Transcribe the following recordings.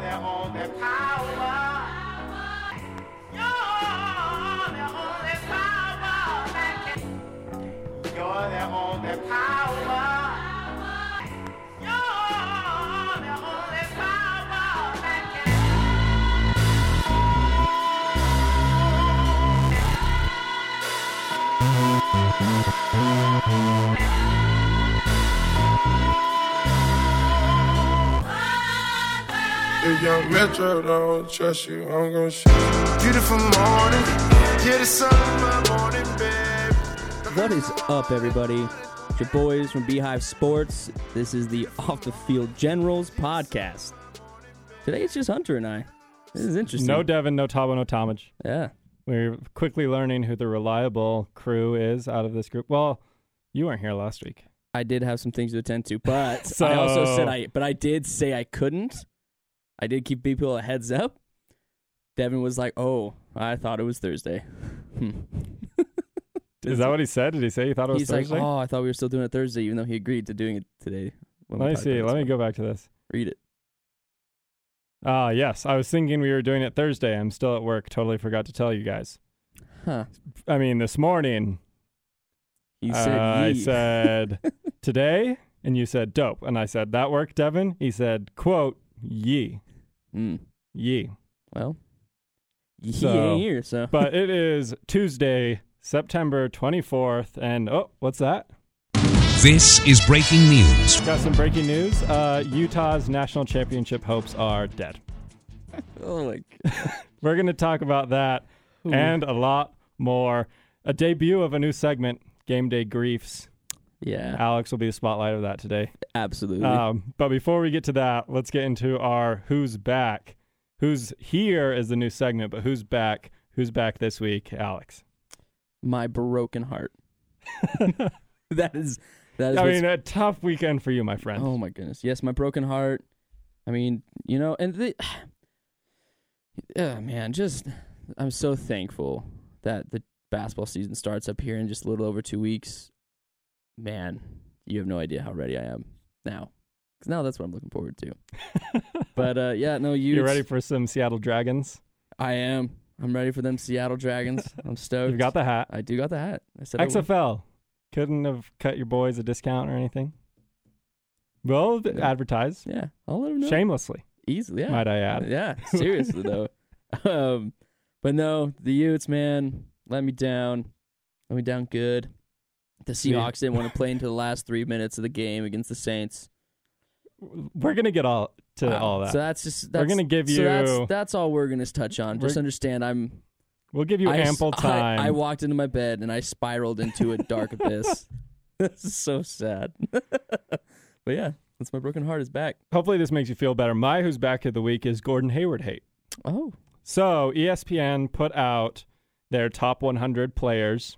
the only power. You're the only power. You're the only power. You're the If young Metro don't trust you, I'm gonna shoot you. Beautiful morning, yeah, the sun in my morning, babe. What is up, everybody? It's your boys from Beehive Sports. This is the Off the Field Generals podcast. Today it's just Hunter and I. This is interesting. No Devin, no Tabo, no Tomage. yeah. We're quickly learning who the reliable crew is out of this group. Well, you weren't here last week. I did have some things to attend to, but I also said I. But I did say I couldn't. I did keep people a heads up. Devin was like, "Oh, I thought it was Thursday." Is that what he said? Did he say he thought it was Thursday? He's Thursday? like, "Oh, I thought we were still doing it Thursday, even though he agreed to doing it today." Let me see. Let me go back to this. read it. Ah, yes. I was thinking we were doing it Thursday. I'm still at work. Totally forgot to tell you guys. Huh? I mean, this morning He uh, said, I said today, and you said dope, and I said that worked, Devin. He said, "quote ye, Hmm. ye." Well, he So- ain't here, so. But it is Tuesday, September 24th, and oh, what's that? This is breaking news. Got some breaking news. Uh, Utah's national championship hopes are dead. oh my god. We're going to talk about that and a lot more. A debut of a new segment, Game Day Griefs. Yeah, Alex will be the spotlight of that today. absolutely. Um, but before we get to that, let's get into our Who's Back. Who's here is the new segment, but who's back? Who's back this week, Alex? my broken heart. that is that is. I mean, a tough weekend for you, my friend. oh my goodness. Yes, my broken heart. I mean, you know, and the, yeah, man, just I'm so thankful that the basketball season starts up here in just a little over two weeks. Man, you have no idea how ready I am now. 'Cause now that's what I'm looking forward to. But uh, yeah, no, you. You ready for some Seattle Dragons? I am. I'm ready for them Seattle Dragons. I'm stoked. You've got the hat. I do got the hat. I said. XFL couldn't have cut your boys a discount or anything. Well, Yeah. advertise Yeah, I'll let them know. shamelessly, Easily, yeah. might I add. Yeah, seriously though. Um, but no, the Utes, man, let me down. Let me down good. The Seahawks didn't want to play into the last three minutes of the game against the Saints. We're gonna get all to Wow. all that. So that's just that's, gonna give so that's, you- that's all we're gonna touch on. Just understand, I'm we'll give you I ample time. I, walked into my bed and I spiraled into a dark abyss. this is so sad. but yeah, that's my broken heart is back. Hopefully, this makes you feel better. My who's back of the week is Gordon Hayward hate. Oh, So ESPN put out their top 100 players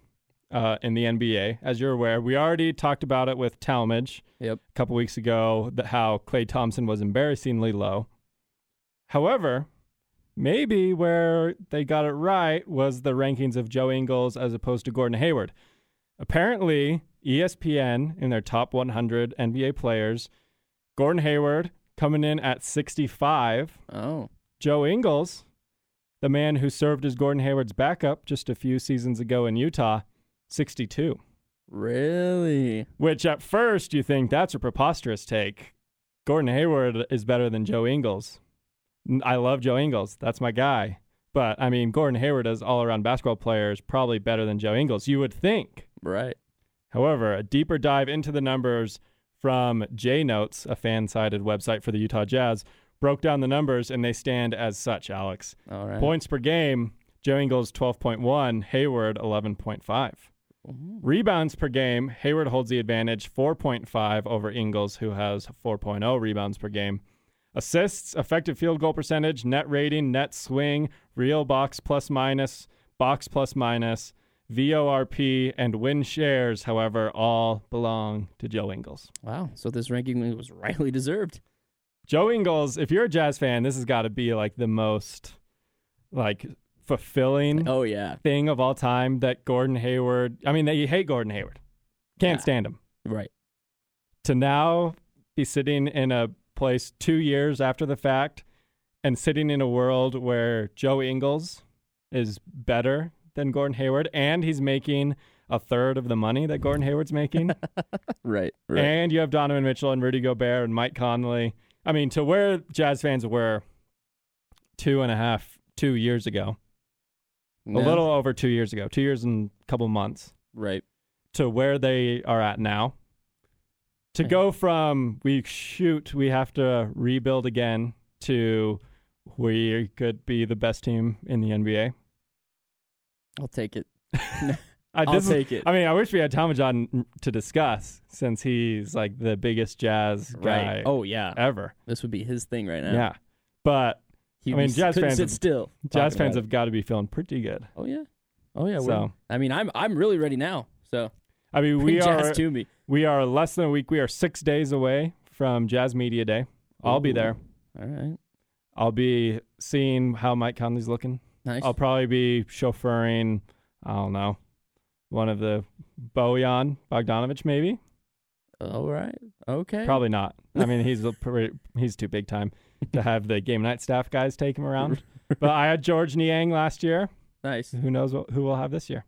uh, in the NBA. As you're aware, we already talked about it with Talmadge yep. a couple weeks ago that how Klay Thompson was embarrassingly low. However, maybe where they got it right was the rankings of Joe Ingles as opposed to Gordon Hayward. Apparently, ESPN in their top 100 NBA players, Gordon Hayward coming in at 65. Oh, Joe Ingles, the man who served as Gordon Hayward's backup just a few seasons ago in Utah, 62. really? Which at first you think that's a preposterous take. Gordon Hayward is better than Joe Ingles. I love Joe Ingles. That's my guy. But I mean, Gordon Hayward as all around basketball player is probably better than Joe Ingles. You would think. Right. However, a deeper dive into the numbers from J Notes, a fan sided website for the Utah Jazz, broke down the numbers and they stand as such, Alex. All right. Points per game, Joe Ingles 12.1, Hayward 11.5. Mhm. Rebounds per game, Hayward holds the advantage 4.5 over Ingles, who has 4.0 rebounds per game. Assists, effective field goal percentage, net rating, net swing, real box plus minus, box plus minus, VORP, and win shares, however, all belong to Joe Ingles. Wow. So this ranking was rightly deserved. Joe Ingles, if you're a Jazz fan, this has got to be like the most like fulfilling Oh yeah. thing of all time that Gordon Hayward, I mean, that you hate Gordon Hayward. Can't Yeah. stand him. Right. To now be sitting in a place two years after the fact and sitting in a world where Joe Ingles is better than Gordon Hayward, and he's making a third of the money that Gordon Hayward's making, Right. Right. and you have Donovan Mitchell and Rudy Gobert and Mike Conley. I mean, to where Jazz fans were two and a half, two years ago, No. a little over two years ago, two years and a couple months, Right. to where they are at now. To uh-huh. go from we shoot, we have to rebuild again to we could be the best team in the NBA. I'll take it. I, I'll this is- take it. I mean, I wish we had Tom John to discuss since he's like the biggest jazz guy Right. Oh yeah. ever. This would be his thing right now. Yeah. But He'd I mean, Jazz fans sit still. Jazz fans have got to be feeling pretty good. Oh yeah. Oh yeah. So- I mean, I'm I'm really ready now. So I mean, we Jazz are to me. we are less than a week. We are six days away from Jazz Media Day. I'll be there. All right. I'll be seeing how Mike Conley's looking. Nice. I'll probably be chauffeuring. I don't know, one of the Bojan Bogdanovich, maybe. All right. Okay. Probably not. I mean, he's a pretty, he's too big time to have the game night staff guys take him around. but I had Georges Niang last year. Nice. Who knows what, who we'll have this year?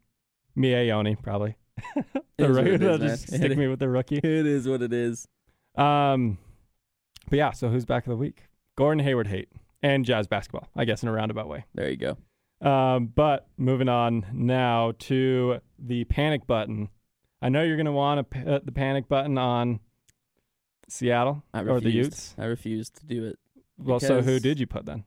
Miye Oni, probably. It the rookie, it they'll man. just stick me with the rookie. It is what it is. Um, but yeah, so who's back of the week? Gordon Hayward hate and jazz basketball, I guess, in a roundabout way. There you go. Um, but moving on now to the panic button. I know you're going to want to put the panic button on Seattle I or the. Utes. I refused to do it. Well, so who did you put then?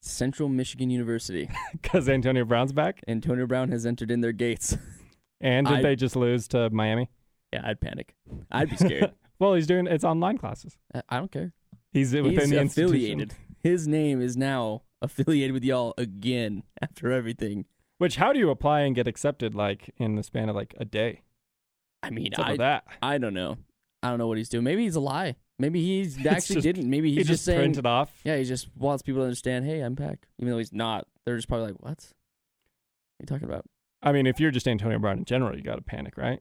Central Michigan University. Because Antonio Brown's back, Antonio Brown has entered in their gates. and did I- they just lose to Miami? yeah, I'd panic. I'd be scared. Well, he's doing it's online classes. I- I don't care. He's within He's the affiliated. institution. His name is now affiliated with y'all again after everything. Which how do you apply and get accepted like in the span of like a day? I mean, I? I don't know. I don't know what he's doing. Maybe he's a lie. Maybe he's It's actually just- didn't. Maybe he's he just, just saying. printed off. Yeah, he just wants people to understand. Hey, I'm back, even though he's not. They're just probably like, "What? What are you talking about?" I mean, if you're just Antonio Brown in general, you got to panic, right?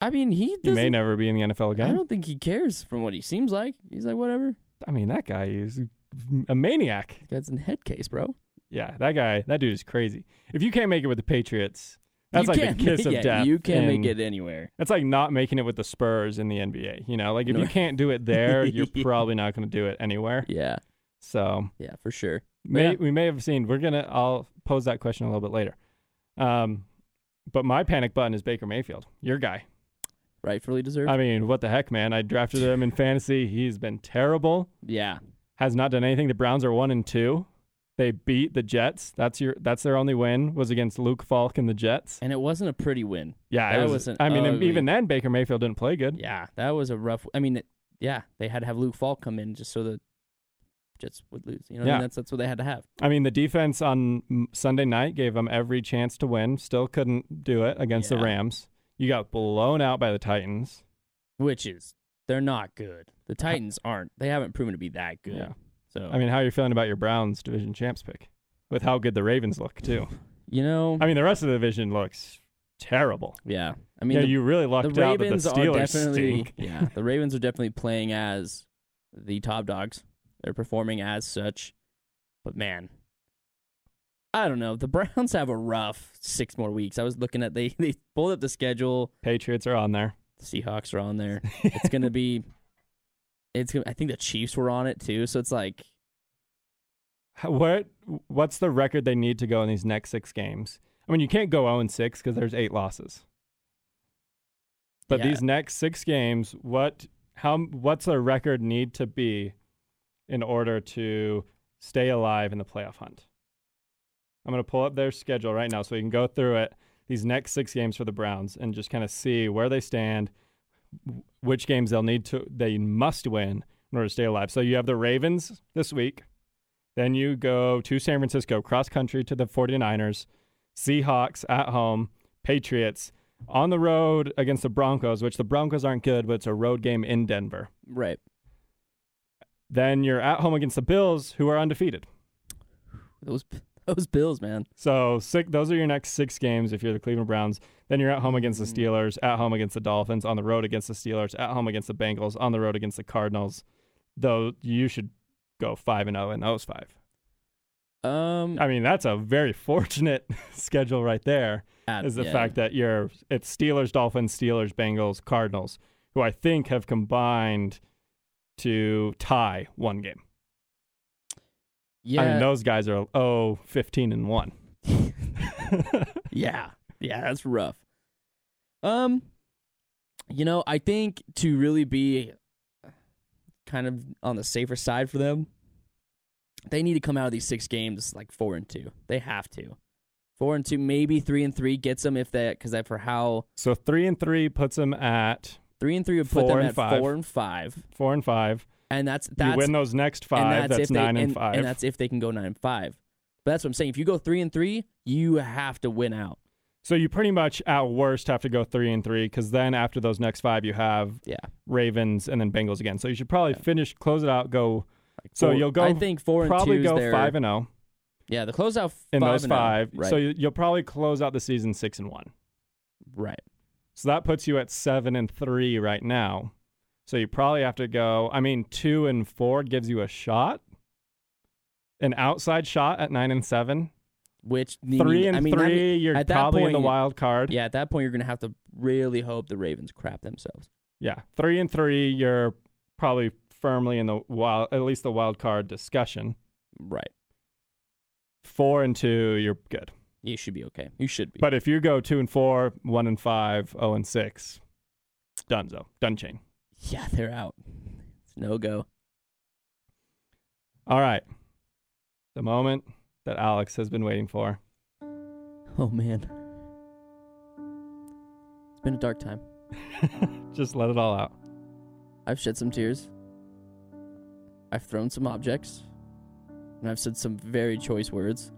I mean, he You may never be in the NFL again. I don't think he cares from what he seems like. He's like, whatever. I mean, that guy is a maniac. That's in head case, bro. Yeah, that guy, that dude is crazy. If you can't make it with the Patriots, that's You like the kiss of yeah, death. You can't make it anywhere. That's like not making it with the Spurs in the NBA. You know, like if No. you can't do it there, you're probably not going to do it anywhere. Yeah, So yeah, for sure. may, Yeah. we may have seen. We're gonna. I'll pose that question a little bit later. Um, but my panic button is Baker Mayfield, your guy. Rightfully deserved. I mean, what the heck, man? I drafted him in fantasy. He's been terrible. yeah, Has not done anything. The Browns are one and two. They beat the Jets. That's your. That's their only win. Was against Luke Falk and the Jets. and it wasn't a pretty win. Yeah, That it was. wasn't I mean, ugly. even then, Baker Mayfield didn't play good. Yeah, that was a rough. I mean, it, yeah, they had to have Luke Falk come in just so the Jets would lose. You know, I Yeah. mean? that's that's what they had to have. I mean, the defense on Sunday night gave them every chance to win. Still couldn't do it against the Rams. You got blown out by the Titans. Which is they're not good. The Titans aren't. They haven't proven to be that good. Yeah. So I mean, how are you feeling about your Browns division champs pick? With how good the Ravens look too. you know, I mean, the rest of the division looks terrible. yeah. I mean, yeah, the, you really lucked out that the Ravens are Steelers definitely stink. yeah. The Ravens are definitely playing as the top dogs. They're performing as such. But man, I don't know. The Browns have a rough six more weeks. I was looking at they they pulled up the schedule. Patriots are on there. The Seahawks are on there. It's gonna be. It's gonna. I think the Chiefs were on it too. So it's like What what's the record they need to go in these next six games? I mean, you can't go 0 6 because there's eight losses. But Yeah. these next six games, what how what's the record need to be in order to stay alive in the playoff hunt? I'm going to pull up their schedule right now so we can go through it. These next six games for the Browns and just kind of see where they stand, which games they'll need to they must win in order to stay alive. So you have the Ravens this week. Then you go to San Francisco, cross country to the 49ers, Seahawks at home, Patriots on the road against the Broncos, which the Broncos aren't good, but it's a road game in Denver. right. Then you're at home against the Bills, who are undefeated. Those those Bills, man. So six, those are your next six games if you're the Cleveland Browns. Then you're at home against the Mm. Steelers, at home against the Dolphins, on the road against the Steelers, at home against the Bengals, on the road against the Cardinals. Though you should go five and zero in those five. Um, I mean, that's a very fortunate schedule right there. at- Is the yeah. fact that you're it's Steelers, Dolphins, Steelers, Bengals, Cardinals, who I think have combined to tie one game. Yeah, I mean, those guys are oh 15 and one. yeah, yeah, that's rough. Um, you know, I think to really be kind of on the safer side for them, they need to come out of these six games like four and two. They have to. Four and two, maybe three and three gets them if that because that for how So three and three puts them at three and three would put them at five. four and five, four and five. And that's that's you win those next five. That's, if they, nine and, and, five. and that's if they can go nine and five. But that's what I'm saying. If you go three and three, you have to win out. so you pretty much at worst have to go three and three because then after those next five you have Yeah. Ravens and then Bengals again. So you should probably finish, close it out, go. Like So you'll go I think four and probably go their, five and zero Yeah, the closeout in five those and oh, five. Right. So you, you'll probably close out the season six and one. right. So that puts you at seven and three right now. So you probably have to go. I mean, two and four gives you a shot, an outside shot at nine and seven. Which Three and I mean, three, mean- you're at that probably in the wild card. yeah, at that point you're gonna have to really hope the Ravens crap themselves. Yeah, three and three, you're probably firmly in the wild, at least the wild card discussion. Right. Four and two, you're good. You should be okay. You should be. But if you go two and four, one and five, oh and six, donezo, done chain. Yeah, they're out. It's no go. All right, the moment that Alex has been waiting for. Oh man. It's been a dark time. Just let it all out. I've shed some tears. I've thrown some objects. And I've said some very choice words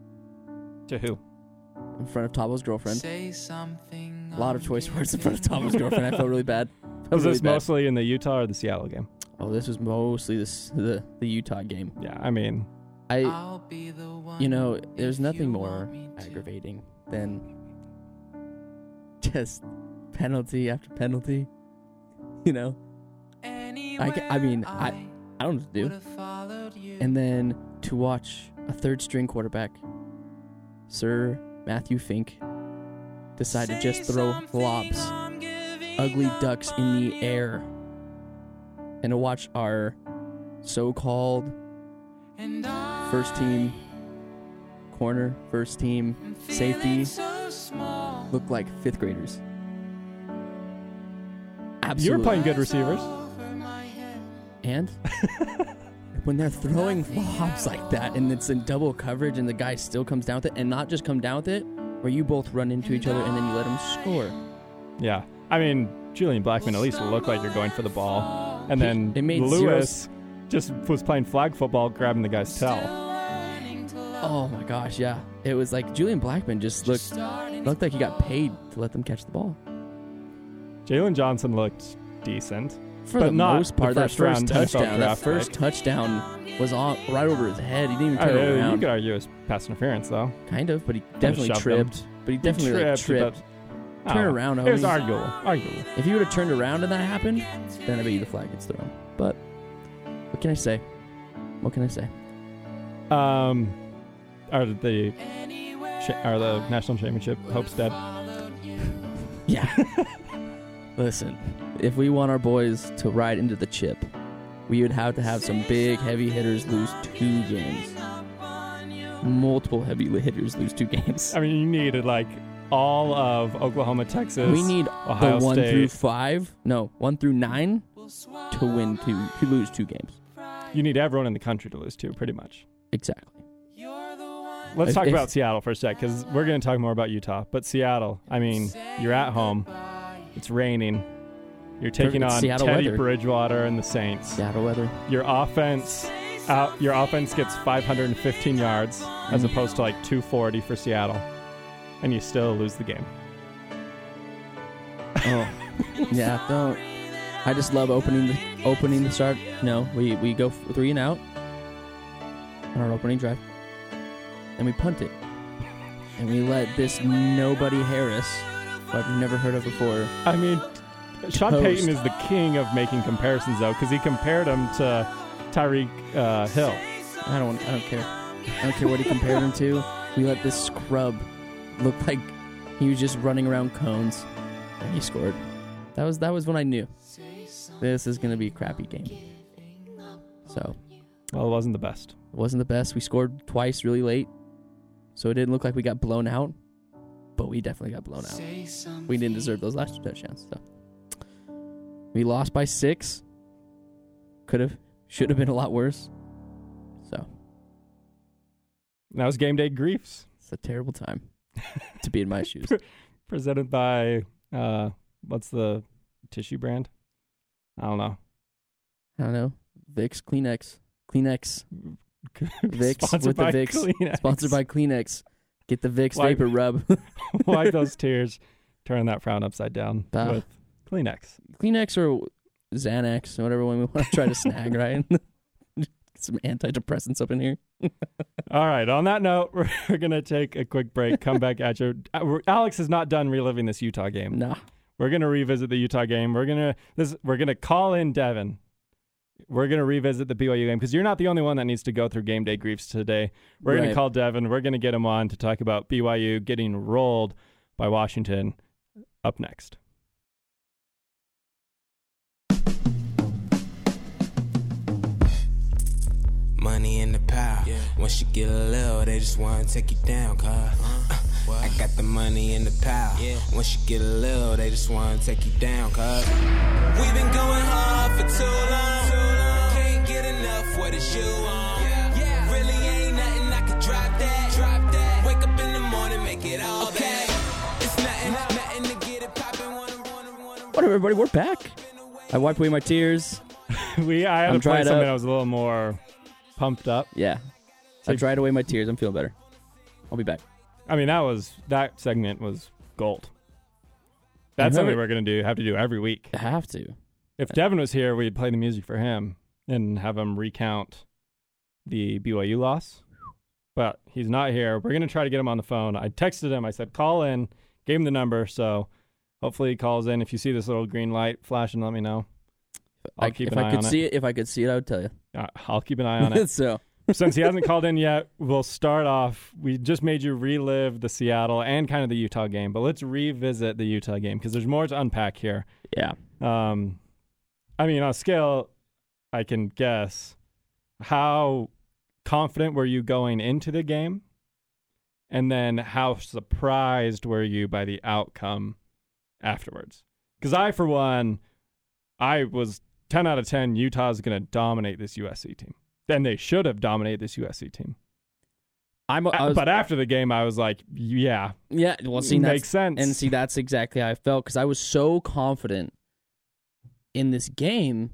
To who? in front of Tabo's girlfriend. Say something. A lot of choice words in front of Tabo's girlfriend. I felt really bad. Felt Was really this bad. mostly in the Utah or the Seattle game? Oh, this was mostly this the the Utah game. Yeah, I mean, I I'll be the one you know, there's nothing more want me to. aggravating than just penalty after penalty. You know, I, I mean, I I don't know what to do. you. And then to watch a third string quarterback, Sir Matthew Fink, decide to just throw something, lobs, I'm giving ugly ducks in the air, and to watch our so-called first team corner, first team am safety so look like fifth graders. Absolutely. You're playing good receivers. Over my head. And when they're throwing lobs like that and it's in double coverage and the guy still comes down with it and not just come down with it, where you both run into each other and then you let him score. Yeah, I mean, Julian Blackmon at least looked like you're going for the ball, and then it made Lewis just was playing flag football, grabbing the guy's tail. Oh my gosh, yeah. It was like Julian Blackmon just looked looked like he got paid to let them catch the ball. Jaylon Johnson looked decent. For But the not most the part, that first first round NFL touchdown, that draft first pick. touchdown was on right over his head. He didn't even I turn mean, you around. could argue it's pass interference though. kind of, but he definitely shoved him. tripped. But he definitely like, tripped, tripped. but- Turn Oh, around, It was homie. arguable. Arguable. If you would have turned around and that happened, then I bet you the flag gets thrown. But what can I say? What can I say? Um, are the are the national championship hopes dead? Yeah. Listen, if we want our boys to ride into the chip, we would have to have some big heavy hitters lose two games. Multiple heavy hitters lose two games. I mean, you needed like all of Oklahoma, Texas. We need Ohio the one State. through five, no, one through nine, to win two, to lose two games. You need everyone in the country to lose two, pretty much. Exactly. Let's If- talk if- about Seattle for a sec, because we're going to talk more about Utah. But Seattle, I mean, you're at home. It's raining. You're taking on Seattle Teddy weather. Bridgewater and the Saints. Seattle weather. Your offense, out, your offense gets 515 yards as Mhm. opposed to like 240 for Seattle, and you still lose the game. Oh, yeah. Don't. I just love opening the opening the start. No, we we go three and out on our opening drive, and we punt it, and we let this nobody Harris, who I've never heard of before. I mean, Sean. Payton is the king of making comparisons, though, because he compared him to Tyreek uh, Hill. I don't. I don't care. I don't care what he compared him to. We let this scrub look like he was just running around cones, and he scored. That was that was when I knew this is gonna be a crappy game. So Well, it wasn't the best. it wasn't the best. We scored twice really late, so it didn't look like we got blown out, but we definitely got blown out. We didn't deserve those last two touchdowns. So we lost by six. Could have, should have been a lot worse. So That was game day griefs it's a terrible time to be in my shoes. presented by uh, what's the tissue brand? I don't know. I don't know. Vicks, Kleenex, Kleenex, Vicks Sponsored with the by Vicks. Kleenex. sponsored by Kleenex. Get the Vicks Wipe- vapor rub. Wipe those tears. Turn that frown upside down with Kleenex. Kleenex or Xanax, whatever one we want to try to snag, right? Some antidepressants up in here. All right. On that note, we're, we're gonna take a quick break. Come back at you. Uh, Alex is not done reliving this Utah game. Nah. We're gonna revisit the Utah game. We're gonna this. We're gonna call in Devin. We're gonna revisit the BYU game because you're not the only one that needs to go through game day griefs today. We're gonna call Devin. We're gonna get him on to talk about BYU getting rolled by Washington. Up next. Money in the pile. Once you get a little, they just wanna take you down, cuz. Uh, I got the money in the pile. Once you get a little, they just wanna take you down, cuz. We've been going hard for too long. Can't get enough what it's you on. Yeah, really ain't nothing I could drop that. Drop that. Wake up in the morning, make it all okay. It's nothing, nothing to get it poppin'. Wanna, wanna, wanna. What up, everybody? We're back. I wiped away my tears. we I had I'm to play something up. that was a little more pumped up. Yeah. I dried away my tears. I'm feeling better. I'll be back. I mean, that was that segment was gold. That's something we're gonna do. Have to do every week. I have to. If Devin was here, we'd play the music for him and have him recount the BYU loss. But he's not here. We're gonna try to get him on the phone. I texted him. I said call in. Gave him the number. So hopefully he calls in. If you see this little green light flashing, let me know. I'll I, keep if an I eye could on see it. it. if I could see it, I would tell you. Uh, I'll keep an eye on it. so Since he hasn't called in yet, we'll start off. We just made you relive the Seattle and kind of the Utah game, but let's revisit the Utah game because there's more to unpack here. yeah, Um, I mean, on a scale, I can guess how confident were you going into the game, and then how surprised were you by the outcome afterwards? Because I, for one, I was ten out of ten. Utah's going to dominate this USC team. Then they should have dominated this USC team. I'm. Was, but after the game, I was like, yeah, yeah. Well, see, makes sense. and see, that's exactly how I felt because I was so confident in this game,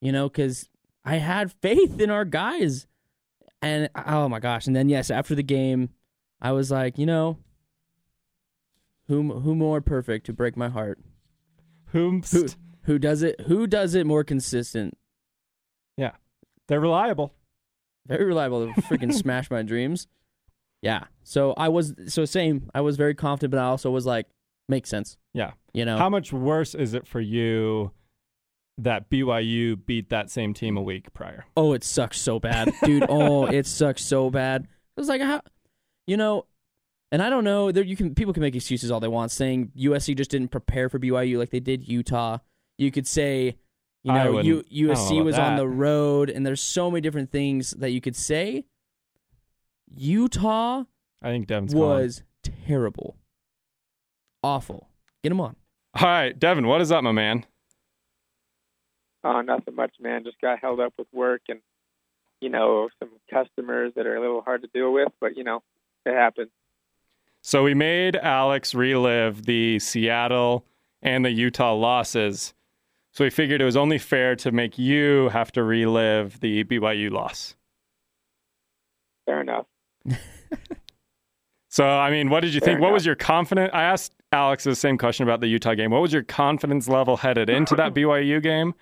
you know, because I had faith in our guys, and oh my gosh! And then yes, after the game, I was like, you know, who who more perfect to break my heart? Whom Who who does it? Who does it more consistent? Yeah, they're reliable. very reliable to freaking smash my dreams. Yeah. So I was so same. I was very confident, but I also was like, makes sense. Yeah. You know. How much worse is it for you that BYU beat that same team a week prior? oh, it sucks so bad, dude. oh, it sucks so bad. It was like how, you know, and I don't know. There you can people can make excuses all they want, saying USC just didn't prepare for BYU like they did Utah. You could say, you know, wouldn't- U, I don't know USC about was on the road, and there's so many different things that you could say. Utah I think Devin's calling. was terrible, awful. Get him on. All right, Devin, what is up, my man? Oh, nothing much, man. Just got held up with work and, you know, some customers that are a little hard to deal with, but, you know, it happens. So we made Alex relive the Seattle and the Utah losses. So we figured it was only fair to make you have to relive the BYU loss. Fair enough. So, I mean, what did you think? Fair What was your confidence? I asked Alex the same question about the Utah game. What was your confidence level headed into that BYU game?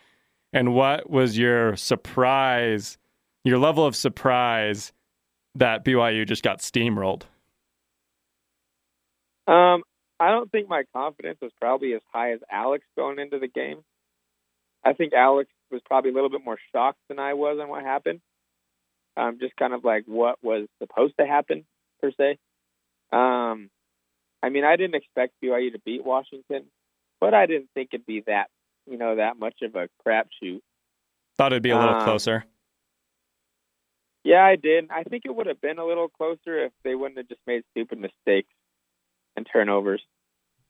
And what was your surprise, your level of surprise that BYU just got steamrolled? Um, I don't think my confidence was probably as high as Alex going into the game. I think Alex was probably a little bit more shocked than I was on what happened. um, just kind of like what was supposed to happen per se. Um, I mean, I didn't expect BYU to beat Washington, but I didn't think it'd be that you know that much of a crapshoot. Thought it'd be a little Um, closer. Yeah, I did. I think it would have been a little closer if they wouldn't have just made stupid mistakes and turnovers.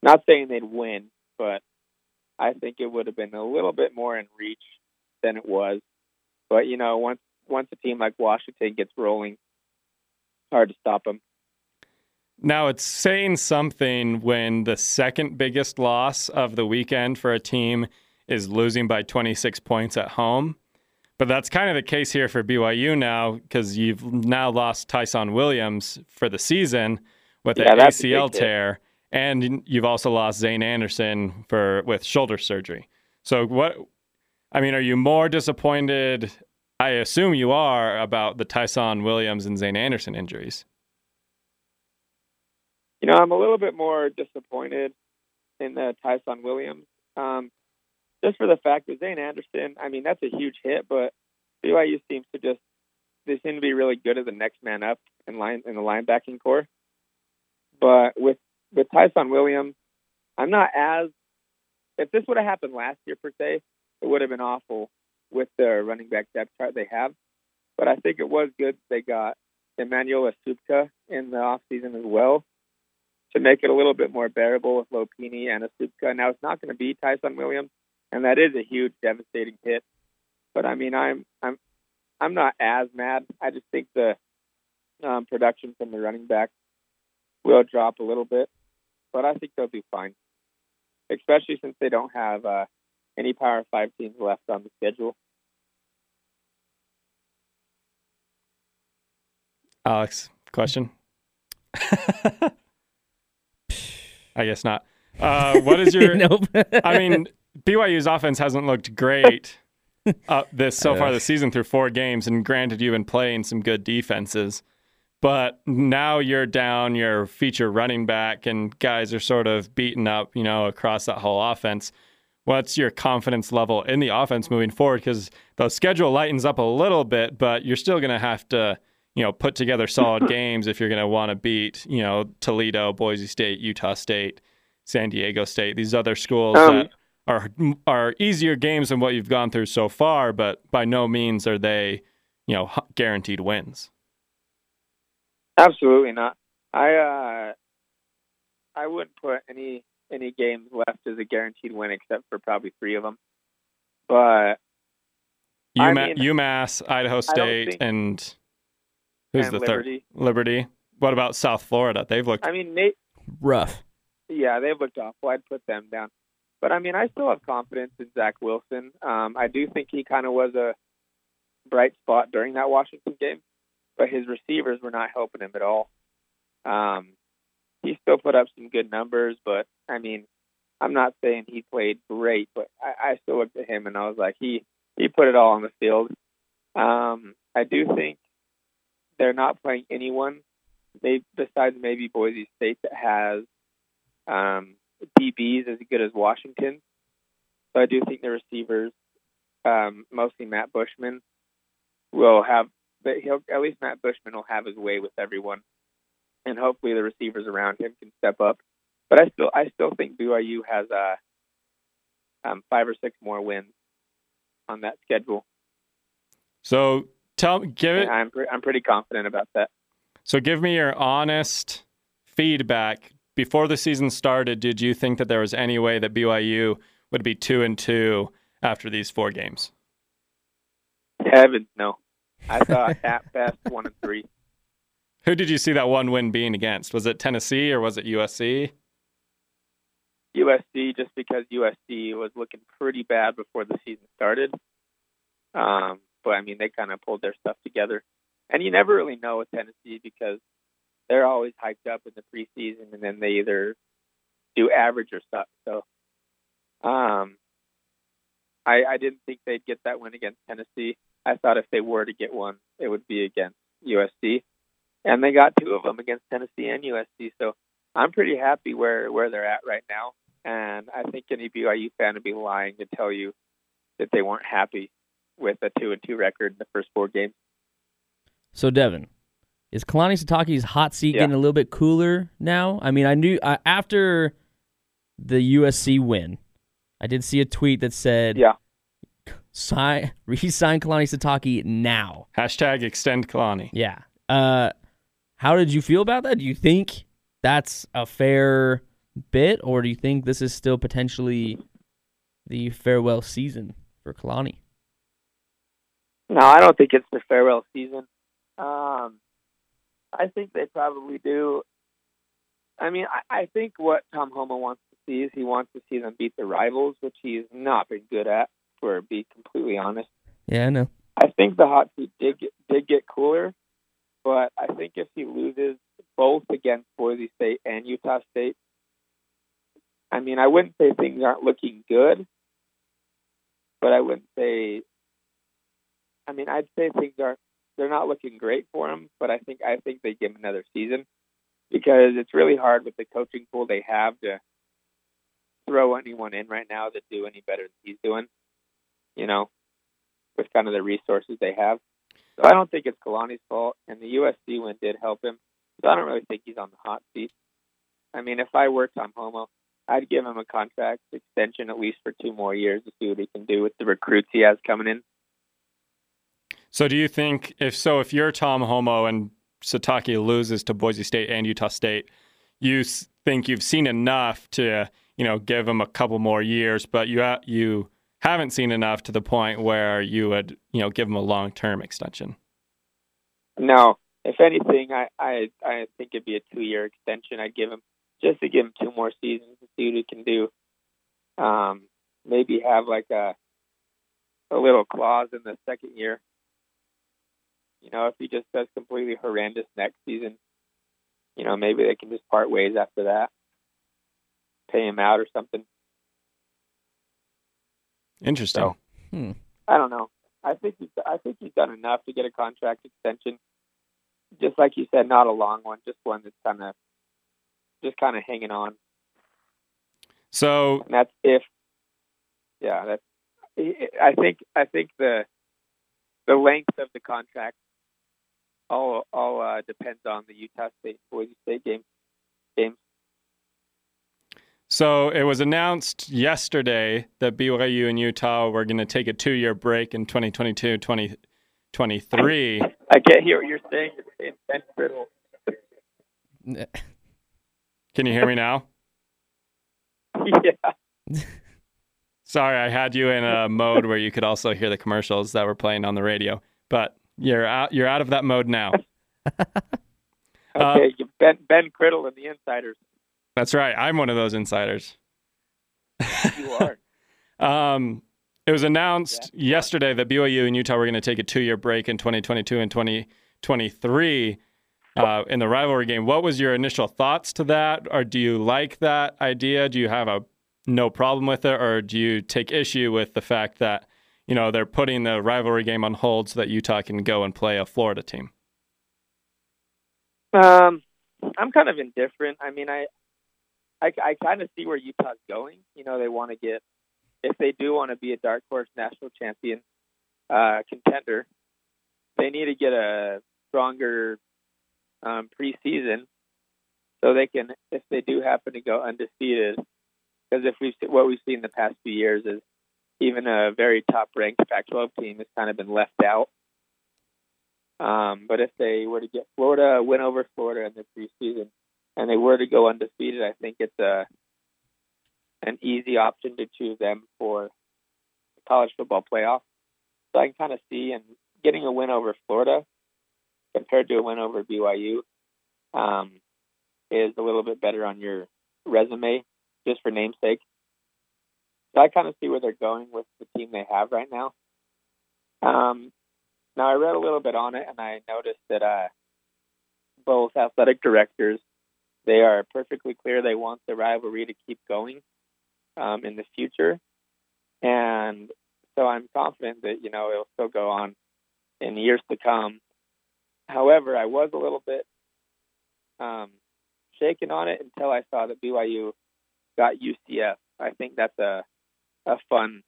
Not saying they'd win, but I think it would have been a little bit more in reach than it was. But you know, once once a team like Washington gets rolling, hard to stop them. Now it's saying something when the second biggest loss of the weekend for a team is losing by 26 points at home. But that's kind of the case here for BYU now because you've now lost Ty'Son Williams for the season with Yeah, an that's a big ACL hit. And you've also lost Zayne Anderson for with shoulder surgery. So what? I mean, are you more disappointed? I assume you are about the Ty'Son Williams and Zayne Anderson injuries. You know, I'm a little bit more disappointed in the Ty'Son Williams. Um, just for the fact that Zayne Anderson, I mean, that's a huge hit, but BYU seems to just they seem to be really good as the next man up in line in the linebacking core. But with with Ty'Son Williams, I'm not as if this would have happened last year per se, it would have been awful with the running back depth chart they have. But I think it was good they got Emmanuel Esukpa in the offseason as well to make it a little bit more bearable with Lopini and Esukpa. Now it's not going to be Ty'Son Williams, and that is a huge, devastating hit. But I mean, I'm I'm I'm not as mad. I just think the um, production from the running back will drop a little bit, but I think they'll do fine, especially since they don't have uh, any Power Five teams left on the schedule. Alex, question? I guess not. Uh, what is your? nope. I mean, BYU's offense hasn't looked great uh, this so far Ugh. this season through four games, and granted, you've been playing some good defenses, but now you're down your feature running back, and guys are sort of beaten up, you know, across that whole offense. What's your confidence level in the offense moving forward? Because the schedule lightens up a little bit, but you're still going to have to, you know, put together solid games if you're going to want to beat, you know, Toledo, Boise State, Utah State, San Diego State, these other schools Um, that are are easier games than what you've gone through so far, but by no means are they, you know, guaranteed wins. Absolutely not. I uh, I wouldn't put any any games left as a guaranteed win except for probably three of them. But I mean, UMass, Idaho State, think- and who's and the Liberty. third? Liberty. What about South Florida? They've looked I mean, Nate. Rough. Yeah, they've looked awful. I'd put them down. But I mean, I still have confidence in Zach Wilson. Um, I do think he kind of was a bright spot during that Washington game, but his receivers were not helping him at all. Um, he still put up some good numbers, but I mean, I'm not saying he played great, but I, I still looked at him and I was like, he he put it all on the field. Um, I do think they're not playing anyone, they, besides maybe Boise State that has um, DBs as good as Washington. So I do think the receivers, um, mostly Matt Bushman, will have. But he'll at least Matt Bushman will have his way with everyone, and hopefully the receivers around him can step up. But I still, I still think BYU has uh, um, five or six more wins on that schedule. so. Tell give it. And I'm, I'm pretty confident about that. So give me your honest feedback. Before the season started, did you think that there was any way that BYU would be two and two after these four games? Heavens, no. I thought at best one and three. Who did you see that one win being against? Was it Tennessee or was it USC? USC just because USC was looking pretty bad before the season started. Um, but I mean, they kind of pulled their stuff together, and you never really know with Tennessee because they're always hyped up in the preseason, and then they either do average or suck. So, um, I I didn't think they'd get that win against Tennessee. I thought if they were to get one, it would be against USC, and they got two of them against Tennessee and USC. So I'm pretty happy where where they're at right now, and I think any BYU fan would be lying to tell you that they weren't happy with a two and two record in the first four games. So Devin, is Kalani Sitake's hot seat Yeah. getting a little bit cooler now? I mean, I knew uh, after the USC win, I did see a tweet that said, Yeah. Sign re-sign Kalani Sitake now." Hashtag extend Kalani. Yeah. Uh, how did you feel about that? Do you think that's a fair bit, or do you think this is still potentially the farewell season for Kalani? No, I don't think it's the farewell season. Um, I think they probably do. I mean, I, I think what Tom Holmoe wants to see is he wants to see them beat the rivals, which he's not been good at, for be completely honest. Yeah, I know. I think the hot seat did get, did get cooler, but I think if he loses both against Boise State and Utah State, I mean, I wouldn't say things aren't looking good, but I wouldn't say. I mean, I'd say things aren't. They're not looking great for him, but I think I think they give him another season because it's really hard with the coaching pool they have to throw anyone in right now that do any better than he's doing. You know, with kind of the resources they have. So I don't think it's Kalani's fault, and the USC win did help him. So I don't really think he's on the hot seat. I mean, if I were Tom Holmoe, I'd give him a contract extension at least for two more years to see what he can do with the recruits he has coming in. So do you think if so if you're Tom Holmoe and Sitake loses to Boise State and Utah State, you think you've seen enough to, you know, give him a couple more years, but you you haven't seen enough to the point where you would, you know, give him a long-term extension. No, if anything, I I, I think it'd be a two year extension. I'd give him just to give him two more seasons to see what he can do. Um, maybe have like a a little clause in the second year. You know, if he just does completely horrendous next season, you know, maybe they can just part ways after that. Pay him out or something. Interesting. So- Hmm. I don't know. I think he's, I think he's done enough to get a contract extension. Just like you said, not a long one, just one that's kind of, just kind of hanging on. So And that's if, yeah, that's. I think I think the, the length of the contract, all all uh, depends on the Utah State Boise State game. Game. So it was announced yesterday that BYU and Utah were going to take a two-year break in 2022, 2023. I can't hear what you're saying. You're Ben Criddle. Can you hear me now? yeah. Sorry, I had you in a mode where you could also hear the commercials that were playing on the radio, but you're out. You're out of that mode now. Uh, Okay. you ben Ben Criddle and the Insiders. That's right. I'm one of those insiders. You are. Um, it was announced yesterday that BYU and Utah were going to take a two-year break in 2022 and 2023 uh, in the rivalry game. What was your initial thoughts to that, or do you like that idea? Do you have a no problem with it, or do you take issue with the fact that you know they're putting the rivalry game on hold so that Utah can go and play a Florida team? Um, I'm kind of indifferent. I mean, I, I, I kind of see where Utah's going. You know, they want to get, if they do want to be a dark horse national champion uh, contender, they need to get a stronger um, preseason so they can, if they do happen to go undefeated, because if we've what we've seen the past few years is even a very top ranked Pac-12 team has kind of been left out. Um, but if they were to get Florida, win over Florida in the preseason, and they were to go undefeated, I think it's a an easy option to choose them for the college football playoff. So I can kind of see and getting a win over Florida compared to a win over BYU um, is a little bit better on your resume, just for namesake. So I kind of see where they're going with the team they have right now. Um, now I read a little bit on it, and I noticed that uh, both athletic directors they are perfectly clear they want the rivalry to keep going um, in the future, and so I'm confident that you know it'll still go on in years to come. However, I was a little bit um, shaken on it until I saw that BYU got UCF. I think that's a a fun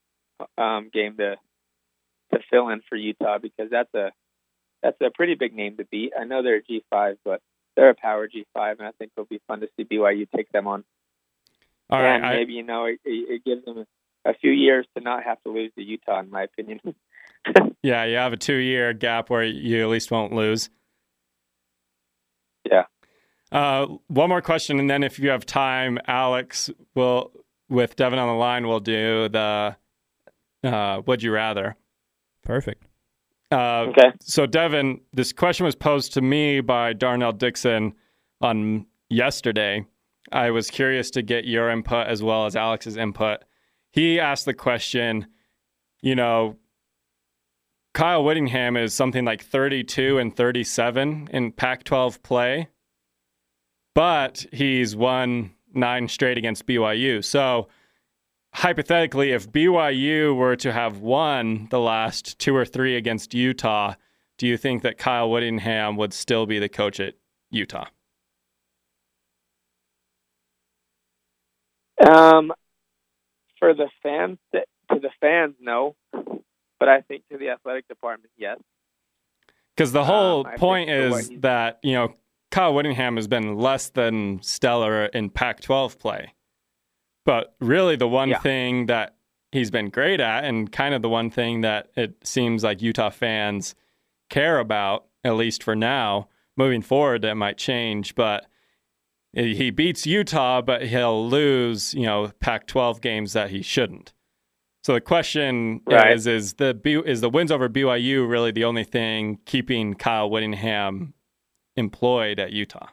um, game to to fill in for Utah because that's a that's a pretty big name to beat. I know they're a G5, but they're a power G5, and I think it'll be fun to see BYU take them on. All right, and I- maybe you know it, it it gives them a few years to not have to lose to Utah, in my opinion. yeah, you have a two-year gap where you at least won't lose. Yeah. Uh, one more question, and then if you have time, Alex will, with Devin on the line, we'll do the uh, "Would you rather." Perfect. Uh, okay. So, Devin, this question was posed to me by Darnell Dixon on yesterday. I was curious to get your input as well as Alex's input. He asked the question, you know, Kyle Whittingham is something like 32 and 37 in Pac 12 play, but he's won nine straight against BYU. So, hypothetically, if BYU were to have won the last two or three against Utah, do you think that Kyle Whittingham would still be the coach at Utah? Um, for the fans, to the fans, no. But I think to the athletic department, yes. Because the whole Um, point is that, you know, Kyle Whittingham has been less than stellar in Pac 12 play. But really, the one Yeah. thing that he's been great at, and kind of the one thing that it seems like Utah fans care about, at least for now, moving forward, that might change. But he beats Utah, but he'll lose, you know, Pac 12 games that he shouldn't. So the question Right. is: Is the B, is the wins over BYU really the only thing keeping Kyle Whittingham employed at Utah?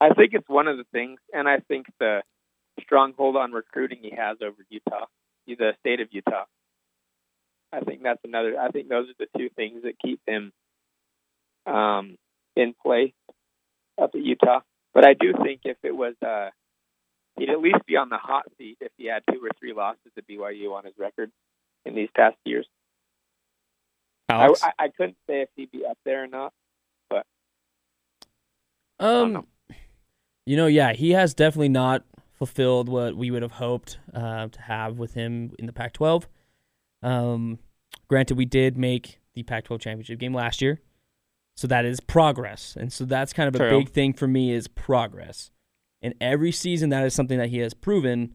I think it's one of the things, and I think the stronghold on recruiting he has over Utah, the state of Utah. I think that's another. I think those are the two things that keep him um, in play up at Utah. But I do think if it was, uh, he'd at least be on the hot seat if he had two or three losses to BYU on his record in these past years. I, Alex, I, I couldn't say if he'd be up there or not. But um. You know, yeah, he has definitely not fulfilled what we would have hoped uh, to have with him in the Pac-12. Um, granted, we did make the Pac-12 championship game last year, so that is progress, and so that's kind of a big thing for me is progress. And every season, that is something that he has proven.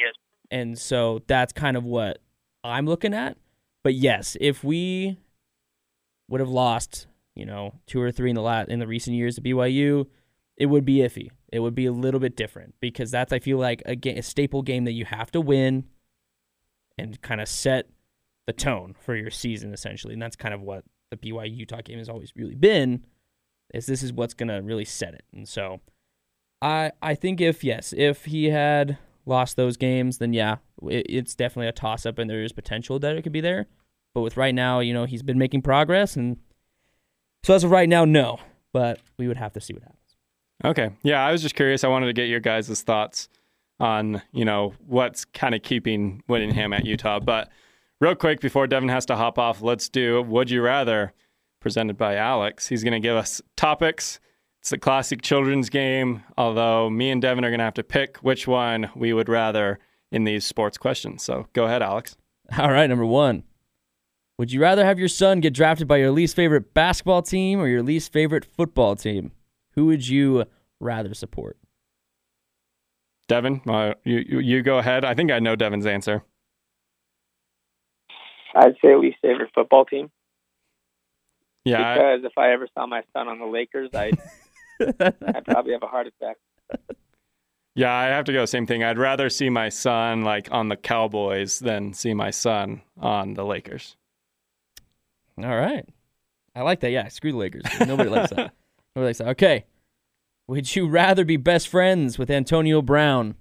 Yes. And so that's kind of what I'm looking at. But yes, if we would have lost, you know, two or three in the lat in the recent years to BYU, it would be iffy. It would be a little bit different because that's I feel like a, ga- a staple game that you have to win and kind of set the tone for your season essentially. And that's kind of what the BYU Utah game has always really been. Is this is what's gonna really set it. And so I I think if yes, if he had lost those games, then yeah, it, it's definitely a toss up, and there is potential that it could be there. But with right now, you know, he's been making progress, and so as of right now, no. But we would have to see what happens. Okay. Yeah, I was just curious. I wanted to get your guys' thoughts on, you know, what's kind of keeping Whittingham at Utah. But real quick, before Devin has to hop off, let's do Would You Rather, presented by Alex. He's going to give us topics. It's a classic children's game, although me and Devin are going to have to pick which one we would rather in these sports questions. So go ahead, Alex. All right, number one. Would you rather have your son get drafted by your least favorite basketball team or your least favorite football team? Who would you rather support? Devin, uh, you, you, you go ahead. I think I know Devin's answer. I'd say least favorite football team Yeah, I- because if I ever saw my son on the Lakers, I'd I'd probably have a heart attack. Yeah, I have to go same thing. I'd rather see my son like on the Cowboys than see my son on the Lakers. All right. I like that. Yeah, screw the Lakers. Nobody likes that. Nobody likes that. Okay. Would you rather be best friends with Antonio Brown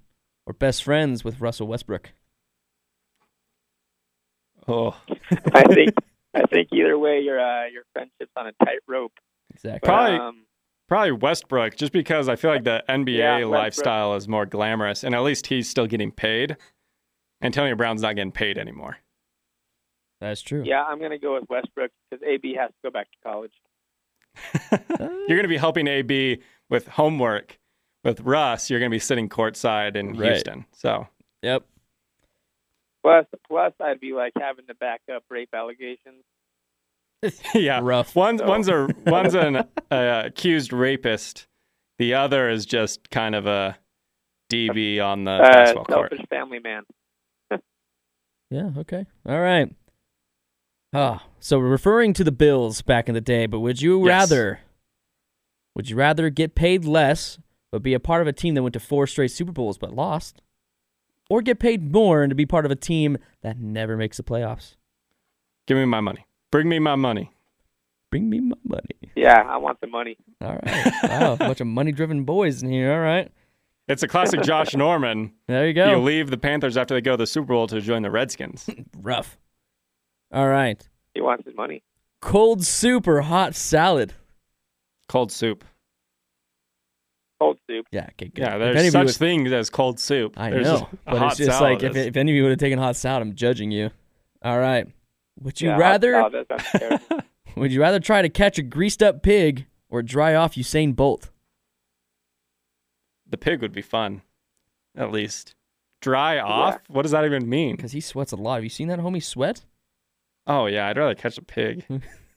or best friends with Russell Westbrook? Oh, I think I think either way, your uh, your friendship's on a tightrope. Exactly. But, Probably- um, probably Westbrook, just because I feel like the NBA Yeah, lifestyle is more glamorous, and at least he's still getting paid. Antonio Brown's not getting paid anymore. That's true. yeah, I'm gonna go with Westbrook because AB has to go back to college. You're going to be helping AB with homework. With Russ, you're going to be sitting courtside in Right. Houston. So Yep. Plus, plus, I'd be like having to back up rape allegations yeah, Rough. One's one's a one's an uh, accused rapist. The other is just kind of a DB on the Uh, basketball court. selfish family man. Yeah, okay. All right. Ah, so referring to the Bills back in the day, but would you Yes. rather would you rather get paid less but be a part of a team that went to four straight Super Bowls but lost? Or get paid more and to be part of a team that never makes the playoffs? Give me my money. Bring me my money. Bring me my money. Yeah, I want the money. All right. Wow, a bunch of money driven boys in here. All right. It's a classic Josh Norman. There you go. You leave the Panthers after they go to the Super Bowl to join the Redskins. Rough. All right. He wants his money. Cold soup or hot salad? Cold soup. Cold soup. Yeah, okay, good. Yeah, there's any such would- things as cold soup. I There's know, a but hot it's just salad like if, is- if any of you would have taken hot salad, I'm judging you. All right. Would you Yeah, hot rather salad, that sounds terrible. would you rather try to catch a greased up pig or dry off Usain Bolt? the pig would be fun, at least. Dry off? What does that even mean? Because he sweats a lot. Have you seen that homie sweat? Oh yeah, I'd rather catch a pig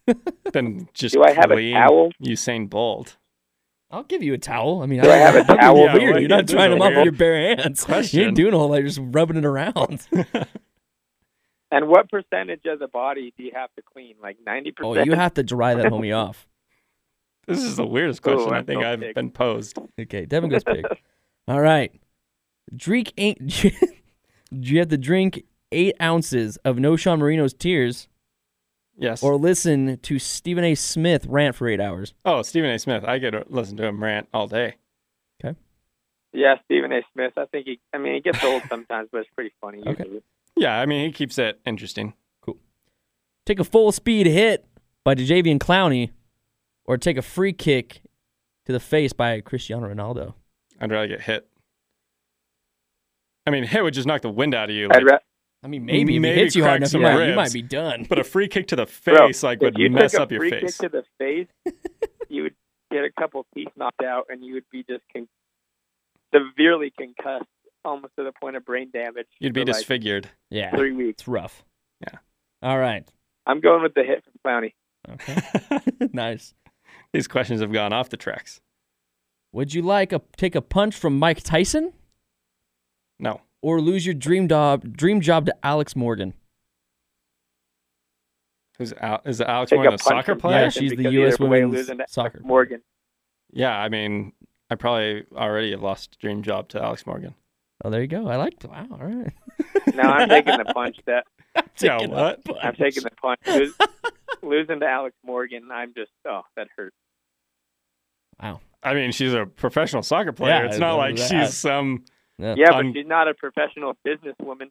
than just Do I have a clean towel? Usain Bolt. I'll give you a towel. I mean, Do I have a don't towel? Weird. Yeah, You're not this trying a them off with your bare hands. You question. ain't doing a whole lot. You're just rubbing it around. And what percentage of the body do you have to clean? Like ninety percent. Oh, you have to dry that homie off. This is the weirdest question I I'm think I've sick. been posed. Okay, Devin goes pig. All right. Drink ain't. Do you have to drink eight ounces of No Sean Marino's tears Yes. or listen to Stephen A. Smith rant for eight hours? oh, Stephen A. Smith. I get to listen to him rant all day. Okay. Yeah, Stephen A. Smith. I think he. I mean, he gets old sometimes, but it's pretty funny. Okay. Usually. Yeah, I mean he keeps it interesting. Cool. Take a full speed hit by Jadeveon Clowney or take a free kick to the face by Cristiano Ronaldo. I'd rather get hit. I mean, hit would just knock the wind out of you. I'd like- ra- I mean, maybe, if Maybe he hits you hard enough, you some might, you might be done. but a free kick to the Bro, face like would you mess took a up your free face. kick to the face, you would get a couple teeth knocked out, and you would be just con- severely concussed, almost to the point of brain damage. You'd be for like disfigured. yeah, three weeks. it's rough. Yeah. All right. I'm going with the hit from Clowney. Okay. nice. These questions have gone off the tracks. Would you like a take a punch from Mike Tyson No. Or lose your dream job dream job to Alex Morgan? Who's Al- is Alex Take Morgan a a soccer player? Yeah, she's the U.S. either way, women's soccer. Morgan. Yeah, I mean, I probably already have lost dream job to Alex Morgan. Oh, there you go. I liked. Wow. All right. No, I'm taking the punch. That Yeah, Taking a what? punch. I'm taking the punch. Lose, losing to Alex Morgan, I'm just oh, that hurt. Wow. I mean, she's a professional soccer player. Yeah, it's I not like that. she's some. Yeah. Yeah, but Un- she's not a professional businesswoman.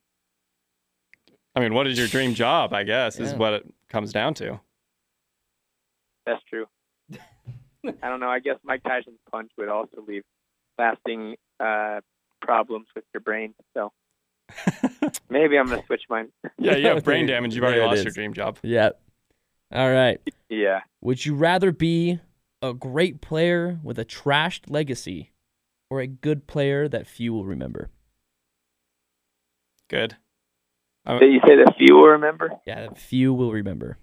I mean, what is your dream job? I guess is what it comes down to. That's true. I don't know. I guess Mike Tyson's punch would also leave lasting uh, problems with your brain. So maybe I'm gonna switch mine. Yeah, you have brain damage. You've already There it lost your dream job. Yeah. All right. Yeah. Would you rather be a great player with a trashed legacy or a good player that few will remember? Good. Did you say that few will remember? Yeah, that few will remember.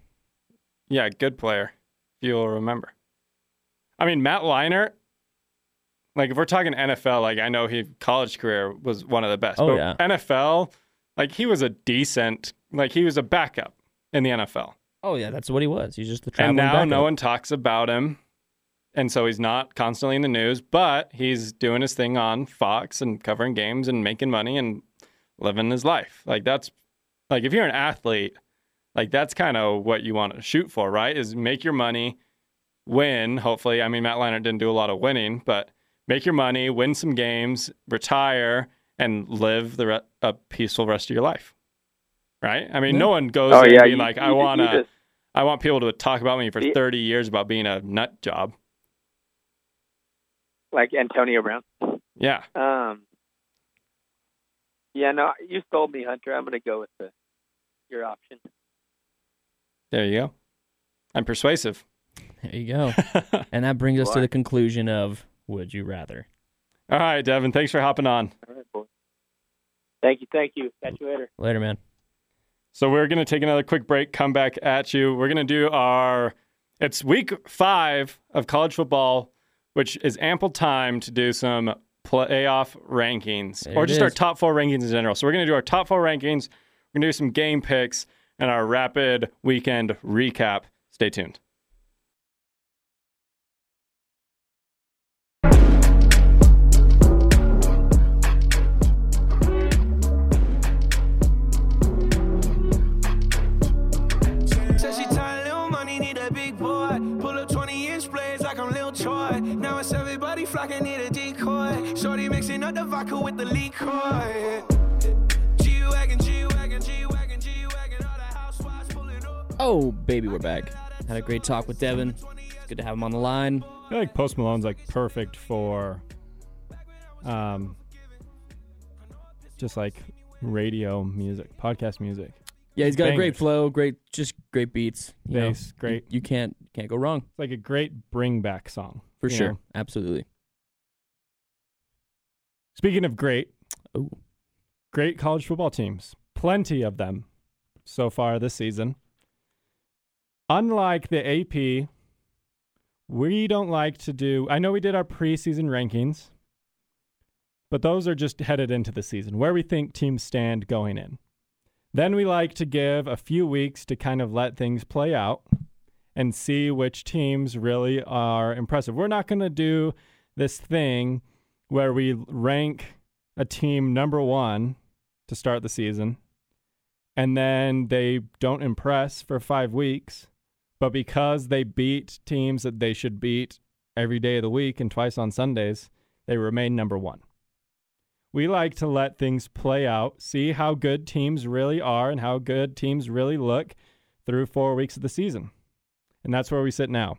Yeah, good player. Few will remember. I mean, Matt Leinart. Like, if we're talking NFL, like I know his college career was one of the best. Oh, but yeah. NFL, like he was a decent, like he was a backup in the NFL. Oh yeah, that's what he was. He's just the and now backup. no one talks about him and so he's not constantly in the news but he's doing his thing on fox and covering games and making money and living his life like that's like if you're an athlete like that's kind of what you want to shoot for right is make your money win hopefully i mean matt Leinart didn't do a lot of winning but make your money win some games retire and live the re- a peaceful rest of your life right i mean Yeah. no one goes Oh in yeah. being you- like you- i want to I want people to talk about me for 30 years about being a nut job. Like Antonio Brown. Yeah. Um. Yeah. No, you sold me, Hunter. I'm gonna go with the your option. There you go. I'm persuasive. There you go. and that brings us to the conclusion of Would You Rather? All right, Devin. Thanks for hopping on. All right, boy. Thank you. Thank you. Catch you later. Later, man. So we're going to take another quick break, come back at you. We're going to do our, it's week five of college football, which is ample time to do some playoff rankings There or just our top four rankings in general. So we're going to do our top four rankings. We're going to do some game picks and our rapid weekend recap. Stay tuned. Up the vodka with the liquor. G Wagon, G Wagon, G Wagon, G Wagon, all the housewives pulling up. Oh, baby, we're back. Had a great talk with Devin. It's good to have him on the line. I feel like Post Malone's like perfect for um just like radio music, podcast music. Yeah, he's got a great flow, great, just great beats. you know. Great. You, you can't can't go wrong It's like a great bring back song. for sure. know? Absolutely. Speaking of great, Oh, great college football teams. Plenty of them so far this season. Unlike the AP, we don't like to do I know we did our preseason rankings, but those are just headed into the season where we think teams stand going in. Then we like to give a few weeks to kind of let things play out and see which teams really are impressive. We're not going to do this thing where we rank a team number one to start the season and then they don't impress for five weeks, but because they beat teams that they should beat every day of the week and twice on Sundays, they remain number one. We like to let things play out, see how good teams really are and how good teams really look through four weeks of the season. And that's where we sit now.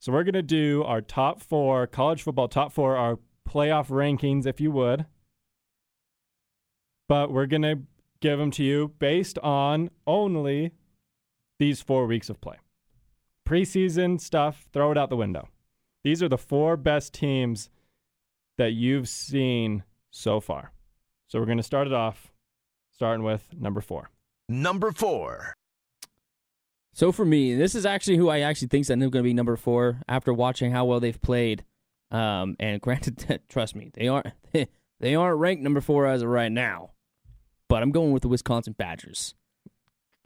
So we're going to do our top four, college football top four, our playoff rankings, if you would. But we're going to give them to you based on only these four weeks of play. Preseason stuff, throw it out the window. These are the four best teams that you've seen so far. So we're going to start it off starting with number four. Number four. So for me, this is actually who I actually think is going to be number four after watching how well they've played. Um, and granted, trust me, they aren't they aren't ranked number four as of right now. But I'm going with the Wisconsin Badgers.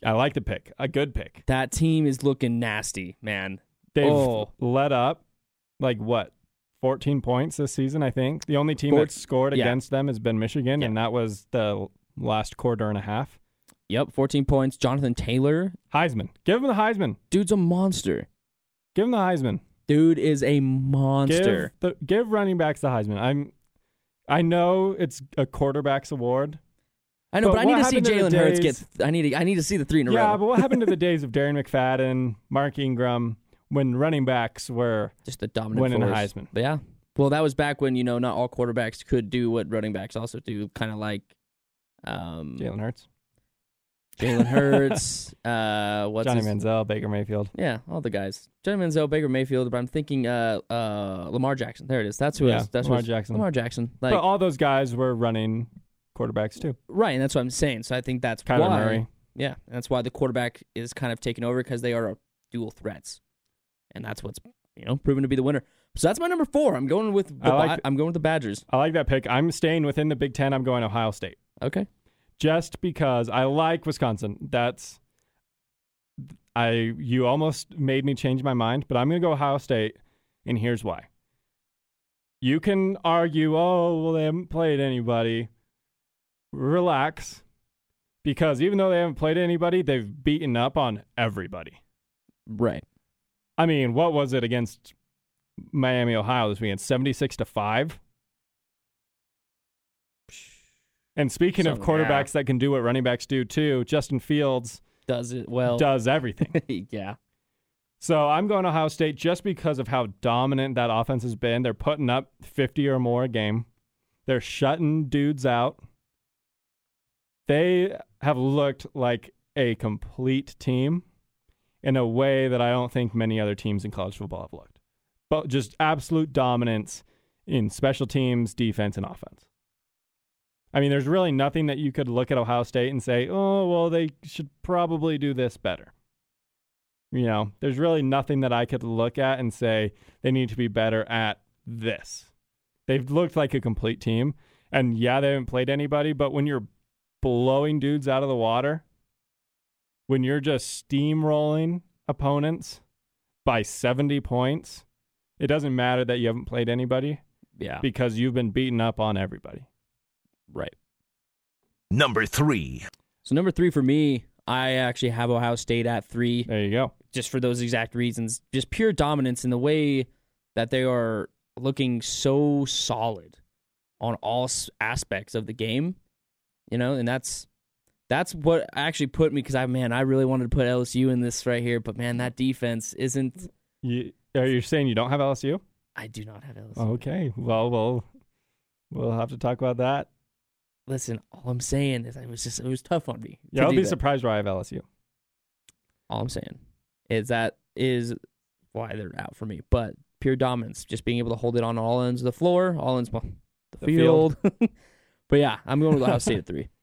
I like the pick, a good pick. That team is looking nasty, man. They've Oh. let up like what, 14 points this season, I think. The only team Four- that's scored yeah. against them has been Michigan, Yeah. and that was the last quarter and a half. Yep, 14 points. Jonathan Taylor, Heisman. Give him the Heisman. dude's a monster. Give him the Heisman. Dude is a monster. Give the give running backs the Heisman. I'm I know it's a quarterback's award. I know, but but, I need to see Jalen Hurts get. I need. To, I need to see the three in a Yeah, row. Yeah, but what happened to the days of Darren McFadden, Mark Ingram, when running backs were Just the dominant winning force. Heisman? But yeah. Well, that was back when you know not all quarterbacks could do what running backs also do, kind of like um, Jalen Hurts, Jalen Hurts. uh, what's Johnny his, Manziel, Baker Mayfield. Yeah, all the guys. Johnny Manziel, Baker Mayfield. But I'm thinking uh, uh, Lamar Jackson. There it is. That's who. it Yeah, is. That's Lamar. Jackson. Lamar Jackson. Like but all those guys were running quarterbacks too. right, and that's what I'm saying. So I think that's Kyler why. Murray. Yeah, and that's why the quarterback is kind of taking over because they are dual threats, and that's what's you know proven to be the winner. So that's my number four. I'm going with the I like- Ba- I'm going with the Badgers. I like that pick. I'm staying within the Big Ten. I'm going Ohio State. Okay. Just because I like Wisconsin. That's I you almost made me change my mind, but I'm going to go Ohio State and here's why. You can argue, "Oh, well they haven't played anybody." Relax. Because even though they haven't played anybody, they've beaten up on everybody. Right. I mean, what was it against Miami, Ohio this weekend? 76 to 5? And speaking of Something, yeah. quarterbacks that can do what running backs do too, Justin Fields Does it well. does everything. yeah. so I'm going Ohio State just because of how dominant that offense has been. They're putting up 50 or more a game. They're shutting dudes out. They have looked like a complete team in a way that I don't think many other teams in college football have looked. But just absolute dominance in special teams, defense, and offense. I mean, there's really nothing that you could look at Ohio State and say, oh, well, they should probably do this better. You know, there's really nothing that I could look at and say they need to be better at this. They've looked like a complete team. And yeah, they haven't played anybody, but when you're blowing dudes out of the water, when you're just steamrolling opponents by 70 points, it doesn't matter that you haven't played anybody Yeah. because you've been beaten up on everybody. Right. Number three. So number three for me, I actually have Ohio State at three. There you go. just for those exact reasons. Just pure dominance in the way that they are looking so solid on all aspects of the game, you know, and that's that's what actually put me because I man I really wanted to put LSU in this right here, but man that defense isn't. You, are you saying you don't have LSU? I do not have LSU. Okay. Well, we'll we'll have to talk about that. Listen, all I'm saying is it was just it was tough on me. Yeah, I'll be that. surprised why I have LSU. All I'm saying is that is why they're out for me. But pure dominance, just being able to hold it on all ends of the floor, all ends well, the, The field. field. but yeah, I'm going with Ohio State at three.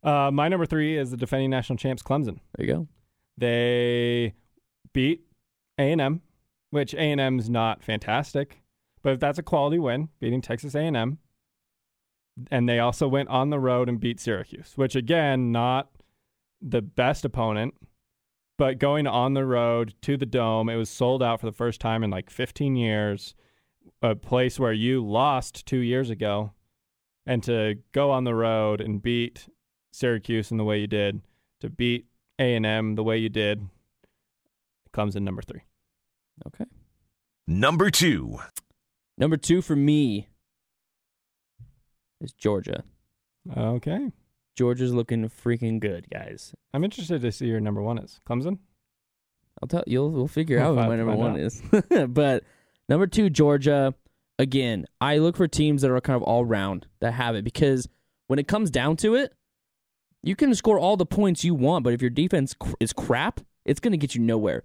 Uh, my number three is the defending national champs, Clemson. There you go. They beat A and M, which A and M is not fantastic, but that's a quality win, beating Texas A and M. And they also went on the road and beat Syracuse, which again, not the best opponent, but going on the road to the dome, it was sold out for the first time in like 15 years. A place where you lost two years ago, and to go on the road and beat Syracuse in the way you did, to beat A and M the way you did, comes in number three. Okay. Number two. Number two for me is Georgia. Okay, Georgia's looking freaking good, guys. I'm interested to see your number one is Clemson. I'll tell you'll we'll figure out who find- my number one out. is. but number two, Georgia. Again, I look for teams that are kind of all round that have it because when it comes down to it, you can score all the points you want, but if your defense is crap, it's going to get you nowhere.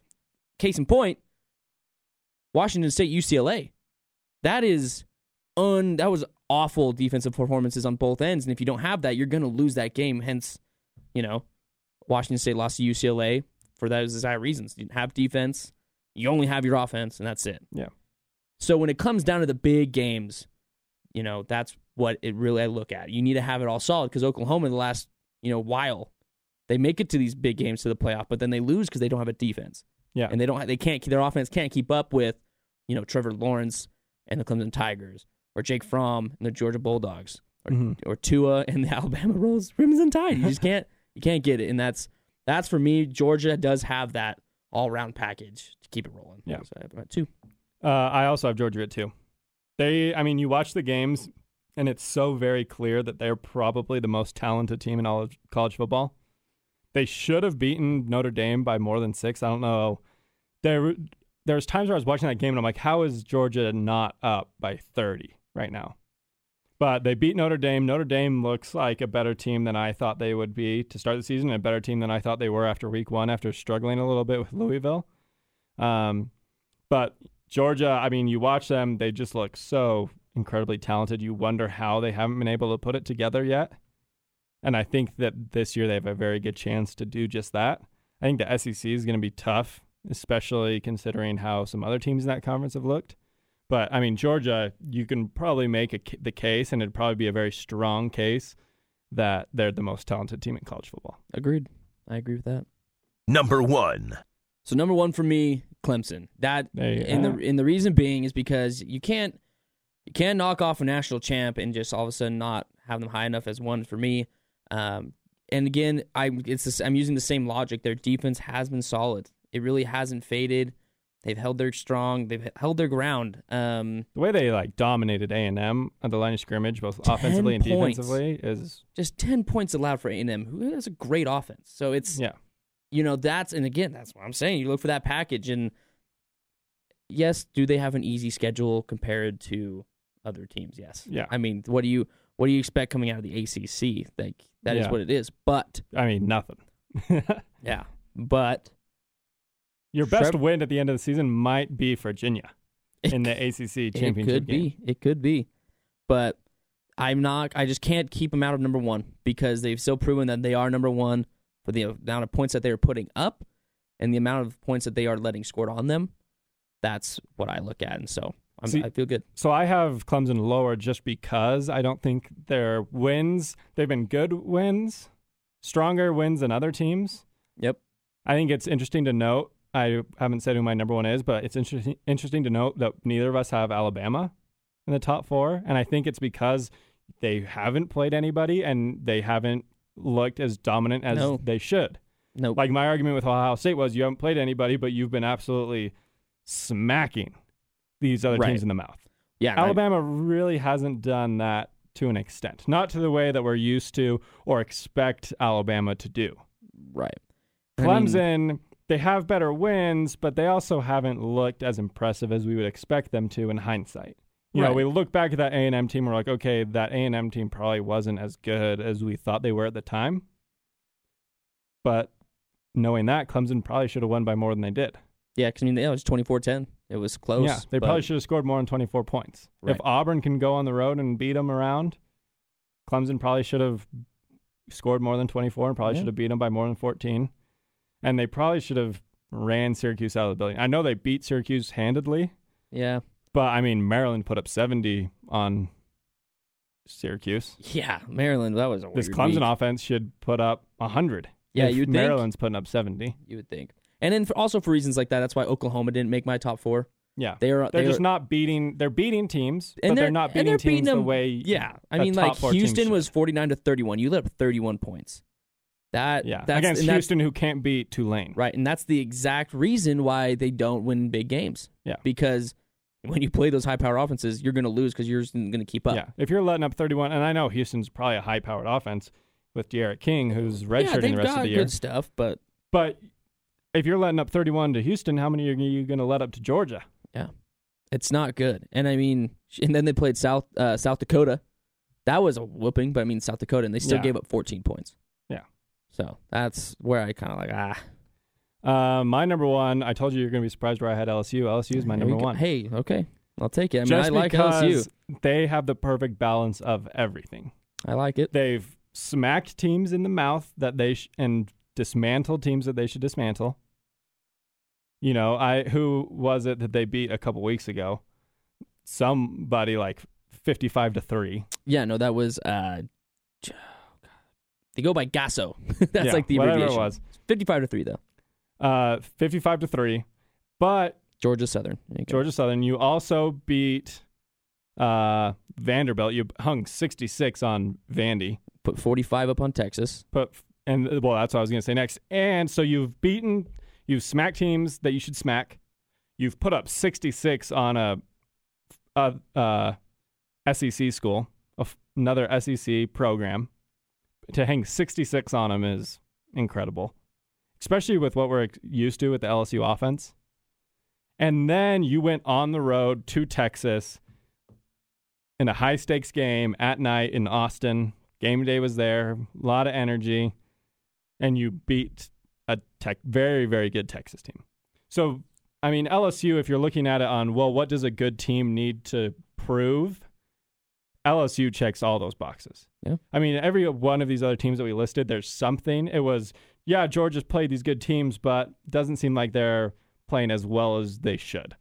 Case in point, Washington State UCLA. That is un that was awful defensive performances on both ends, and if you don't have that, you're going to lose that game. Hence, you know, Washington State lost to UCLA for those exact reasons. You didn't have defense. You only have your offense, and that's it. Yeah. So when it comes down to the big games, you know that's what it really I look at. You need to have it all solid because Oklahoma in the last you know while they make it to these big games to the playoff, but then they lose because they don't have a defense. Yeah. and they don't. They can't. Their offense can't keep up with you know Trevor Lawrence and the Clemson Tigers or Jake Fromm and the Georgia Bulldogs or, Mhm. or Tua and the Alabama Rolls Crimson Tide. You just can't. You can't get it, and that's that's for me. Georgia does have that all round package to keep it rolling. Yeah. so I have at two. Uh, I also have Georgia at two. They, I mean, you watch the games, and it's so very clear that they're probably the most talented team in all of college football. They should have beaten Notre Dame by more than six. I don't know. There, there's times where I was watching that game, and I'm like, how is Georgia not up by 30 right now? But they beat Notre Dame. Notre Dame looks like a better team than I thought they would be to start the season, and a better team than I thought they were after week one, after struggling a little bit with Louisville. Um, but Georgia, I mean, you watch them, they just look so incredibly talented. You wonder how they haven't been able to put it together yet. And I think that this year they have a very good chance to do just that. I think the SEC is going to be tough, especially considering how some other teams in that conference have looked. But I mean, Georgia, you can probably make a, the case, and it'd probably be a very strong case that they're the most talented team in college football. Agreed. I agree with that. Number one. So number one for me, Clemson. That There and go. the and the reason being is because you can't you can't knock off a national champ and just all of a sudden not have them high enough as one for me. Um, and again, I it's this, I'm using the same logic. Their defense has been solid. It really hasn't faded. They've held their strong. They've held their ground. Um, The way they like dominated A and M at the line of scrimmage, both offensively and points. defensively, is just ten points allowed for A and M, who has a great offense. So it's yeah. you know that's and again that's what i'm saying you look for that package and yes do they have an easy schedule compared to other teams yes Yeah. i mean what do you what do you expect coming out of the acc like that is Yeah. what it is but I mean, nothing. yeah but Your best win at the end of the season might be Virginia in the ACC championship. it could game. be it could be but I'm not. I just can't keep them out of number one because they've still proven that they are number one for the amount of points that they are putting up and the amount of points that they are letting scored on them. That's what I look at, and so I'm, See- I feel good. So I have Clemson lower just because I don't think their wins, they've been good wins, stronger wins than other teams. Yep. I think it's interesting to note. I haven't said who my number one is, but it's interesting interesting to note that neither of us have Alabama in the top four, and I think it's because they haven't played anybody and they haven't looked as dominant as No. they should. Nope. Like my argument with Ohio State was, you haven't played anybody, but you've been absolutely smacking these other Right. teams in the mouth. yeah. right. Alabama really hasn't done that to an extent, not to the way that we're used to or expect Alabama to do. Right. I mean, Clemson, they have better wins, but they also haven't looked as impressive as we would expect them to in hindsight. You know, we look back at that A and M team. We're like, okay, that A and M team probably wasn't as good as we thought they were at the time. But knowing that, Clemson probably should have won by more than they did. yeah, because I mean, yeah, it was 24-10. It was close. yeah, they but- probably should have scored more than 24 points. Right. If Auburn can go on the road and beat them around, Clemson probably should have scored more than 24 and probably Yeah. should have beat them by more than 14. And they probably should have ran Syracuse out of the building. I know they beat Syracuse handedly, Yeah. but I mean, Maryland put up 70 on Syracuse. Yeah. Maryland. That was a This Clemson week. offense should put up 100. Yeah, you'd think. Maryland's putting up 70. You would think. And then for, also for reasons like that, that's why Oklahoma didn't make my top four. Yeah. They are They're they just are, not beating. They're beating teams, and but they're, they're not beating they're teams beating the way. Yeah, I mean, like Houston was forty nine to thirty one. You let up thirty one points. That Yeah, that's, against Houston, who can't beat Tulane. right? And that's the exact reason why they don't win big games. Yeah. because when you play those high power offenses, you're going to lose because you're just going to keep up. Yeah, if you're letting up 31, and I know Houston's probably a high-powered offense with D'Eriq King, who's redshirting they've the rest of the year. good stuff, but But if you're letting up 31 to Houston, how many are you going to let up to Georgia? Yeah, it's not good. And I mean, and then they played South uh, South Dakota. That was a whooping, but I mean South Dakota, and they still Yeah. gave up 14 points. So that's where I kind of like ah. Uh, my number one, I told you you're going to be surprised where I had LSU. LSU is my number one. Hey, okay, I'll take it. I mean, Just I like because LSU. they have the perfect balance of everything. I like it. They've smacked teams in the mouth that they sh- and dismantled teams that they should dismantle. You know, I who was it that they beat a couple weeks ago? Somebody like fifty-five to three. Yeah, no, that was uh. They go by Gasso. That's Yeah, like the whatever abbreviation. it was. 55 to three though. Uh, fifty-five to three. But Georgia Southern. You. Georgia Southern, you also beat uh, Vanderbilt. You hung sixty-six on Vandy. put 45 up on Texas. But and well, that's what I was going to say next. And so you've beaten, you've smacked teams that you should smack. You've put up 66 on a, a uh, SEC school, another SEC program. To hang 66 on them is incredible, especially with what we're used to with the LSU offense. And then you went on the road to Texas in a high stakes game at night in Austin. Game day was there, a lot of energy, and you beat a tech, very, very good Texas team. So, I mean, LSU, if you're looking at it on, well, what does a good team need to prove? LSU checks all those boxes. Yeah. I mean, every one of these other teams that we listed, there's something. It was, yeah, Georgia's played these good teams, but doesn't seem like they're playing as well as they should.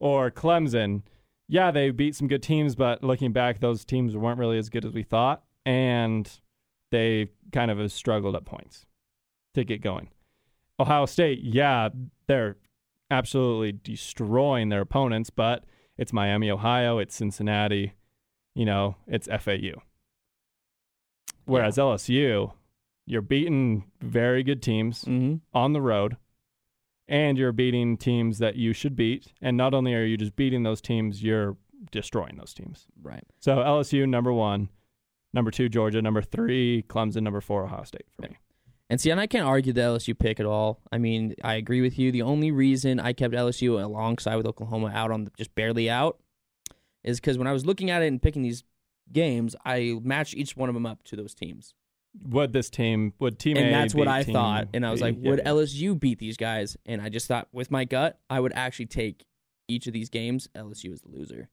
Or Clemson, yeah, they beat some good teams, but looking back, those teams weren't really as good as we thought, and they kind of have struggled at points to get going. Ohio State, yeah, they're absolutely destroying their opponents, but it's Miami, Ohio, it's Cincinnati, you know, it's FAU. Whereas LSU, you're beating very good teams Mm-hmm. on the road and you're beating teams that you should beat. And not only are you just beating those teams, you're destroying those teams. Right. So LSU, number one. Number two, Georgia. Number three, Clemson. Number four, Ohio State for me. And see, and I can't argue the LSU pick at all. I mean, I agree with you. The only reason I kept LSU alongside with Oklahoma out on the, just barely out is because when I was looking at it and picking these games, I matched each one of them up to those teams. Would this team, would team A and that's what I thought. And I was B? like, Yeah, would. LSU beat these guys? And I just thought, with my gut, I would actually take each of these games. LSU is the loser.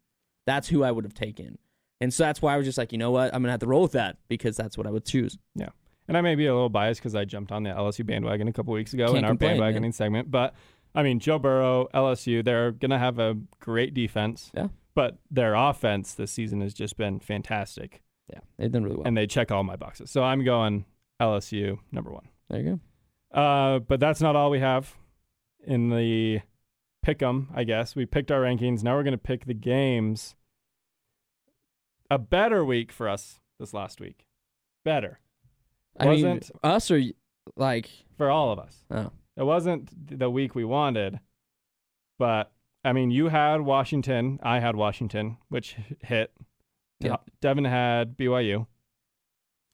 That's who I would have taken. And so that's why I was just like, you know what, I'm gonna have to roll with that because that's what I would choose. Yeah. And I may be a little biased because I jumped on the LSU bandwagon a couple weeks ago Can't in our complain, bandwagoning man. segment. But I mean, Joe Burrow, LSU, they're gonna have a great defense. Yeah. But their offense this season has just been fantastic, Yeah, they've done really well. and they check all my boxes. So I'm going LSU number one. there you go. Uh, but that's not all we have in the pick 'em, I guess. We picked our rankings. Now we're going to pick the games. A better week for us this last week. Better I mean, Wasn't- us or like, for all of us. oh, It wasn't the week we wanted, but I mean, you had Washington. I had Washington, which hit. Yep. Devin had BYU.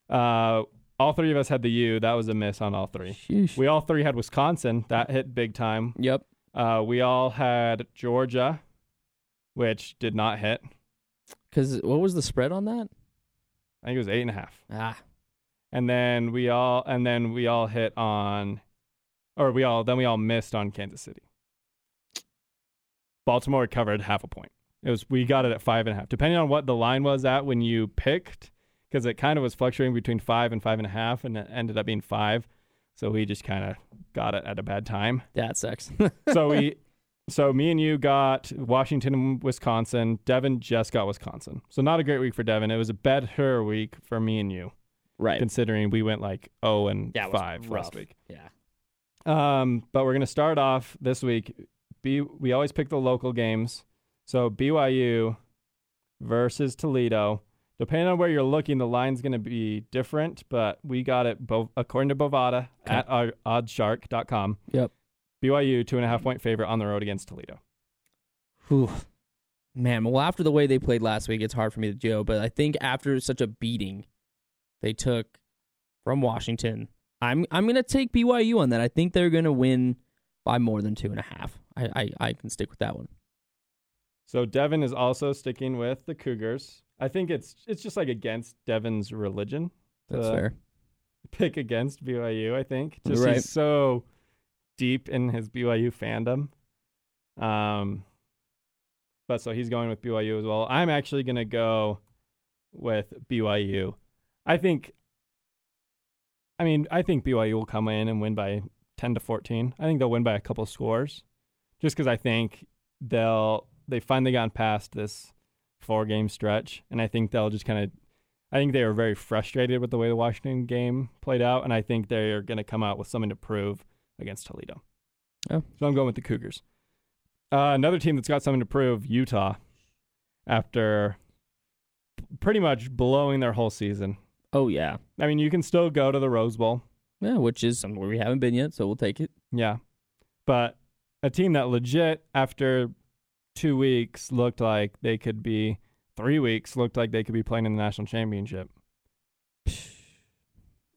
Uh, all three of us had the U. That was a miss on all three. sheesh. We all three had Wisconsin. That hit big time. yep. Uh, we all had Georgia, which did not hit. Because what was the spread on that? I think it was eight and a half. Ah, And then we all and then we all hit on, or we all then we all missed on Kansas City. Baltimore covered half a point. It was we got it at five and a half, depending on what the line was at when you picked, because it kind of was fluctuating between five and five and a half, and it ended up being five. So we just kind of got it at a bad time. that sucks. so we so me and you got Washington and Wisconsin. Devin just got Wisconsin. So not a great week for Devin. It was a better week for me and you, right. considering we went like 0 and Yeah, 5 last week. Yeah. Um, but we're gonna start off this week. B we always pick the local games. So BYU versus Toledo. Depending on where you're looking, the line's going to be different, but we got it bo- according to Bovada Okay. at our oddshark.com. Yep. BYU two and a half point favorite on the road against Toledo. Whew. Man, well, after the way they played last week, it's hard for me to do, But I think after such a beating they took from Washington, I'm I'm gonna take BYU on that. I think they're gonna win by more than two and a half. I I, I can stick with that one. So Devin is also sticking with the Cougars. I think it's it's just like against Devin's religion. That's fair. Pick against BYU. I think just Right. he's so deep in his BYU fandom. Um, but so he's going with BYU as well. I'm actually gonna go with BYU. I think. I mean, I think BYU will come in and win by ten to fourteen. I think they'll win by a couple scores, just because I think they'll they finally gotten past this four game stretch, and I think they'll just kind of. I think they were very frustrated with the way the Washington game played out, and I think they are going to come out with something to prove against Toledo. Oh. So I'm going with the Cougars. Uh, another team that's got something to prove, Utah, after pretty much blowing their whole season. Oh yeah, I mean, you can still go to the Rose Bowl. Yeah, which is somewhere we haven't been yet, so we'll take it. Yeah. But a team that legit after two weeks looked like they could be three weeks looked like they could be playing in the national championship.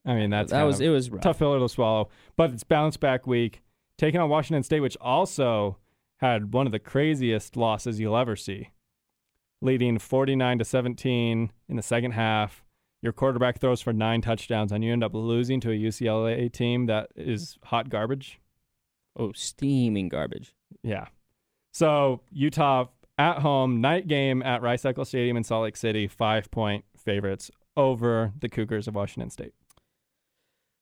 I mean that's that was it was rough. tough pill to swallow. But it's bounce back week. Taking on Washington State, which also had one of the craziest losses you'll ever see. Leading forty nine to seventeen in the second half. Your quarterback throws for nine touchdowns and you end up losing to a UCLA team that is hot garbage. Oh, steaming garbage. Yeah. So Utah at home, night game at Rice Eccles Stadium in Salt Lake City, five point favorites over the Cougars of Washington State.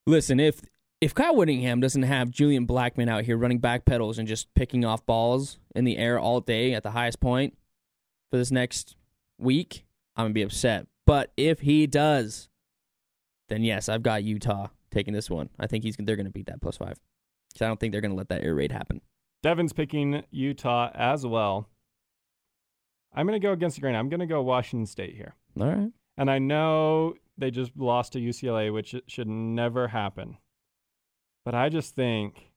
Listen, if if Kyle Whittingham doesn't have Julian Blackmon out here running back pedals and just picking off balls in the air all day at the highest point for this next week, I'm gonna be upset. But if he does, then yes, I've got Utah taking this one. I think he's they're gonna beat that plus five. So I don't think they're gonna let that air raid happen. Devin's picking Utah as well. I'm going to go against the grain. I'm going to go Washington State here. All right. And I know they just lost to UCLA, which should never happen. But I just think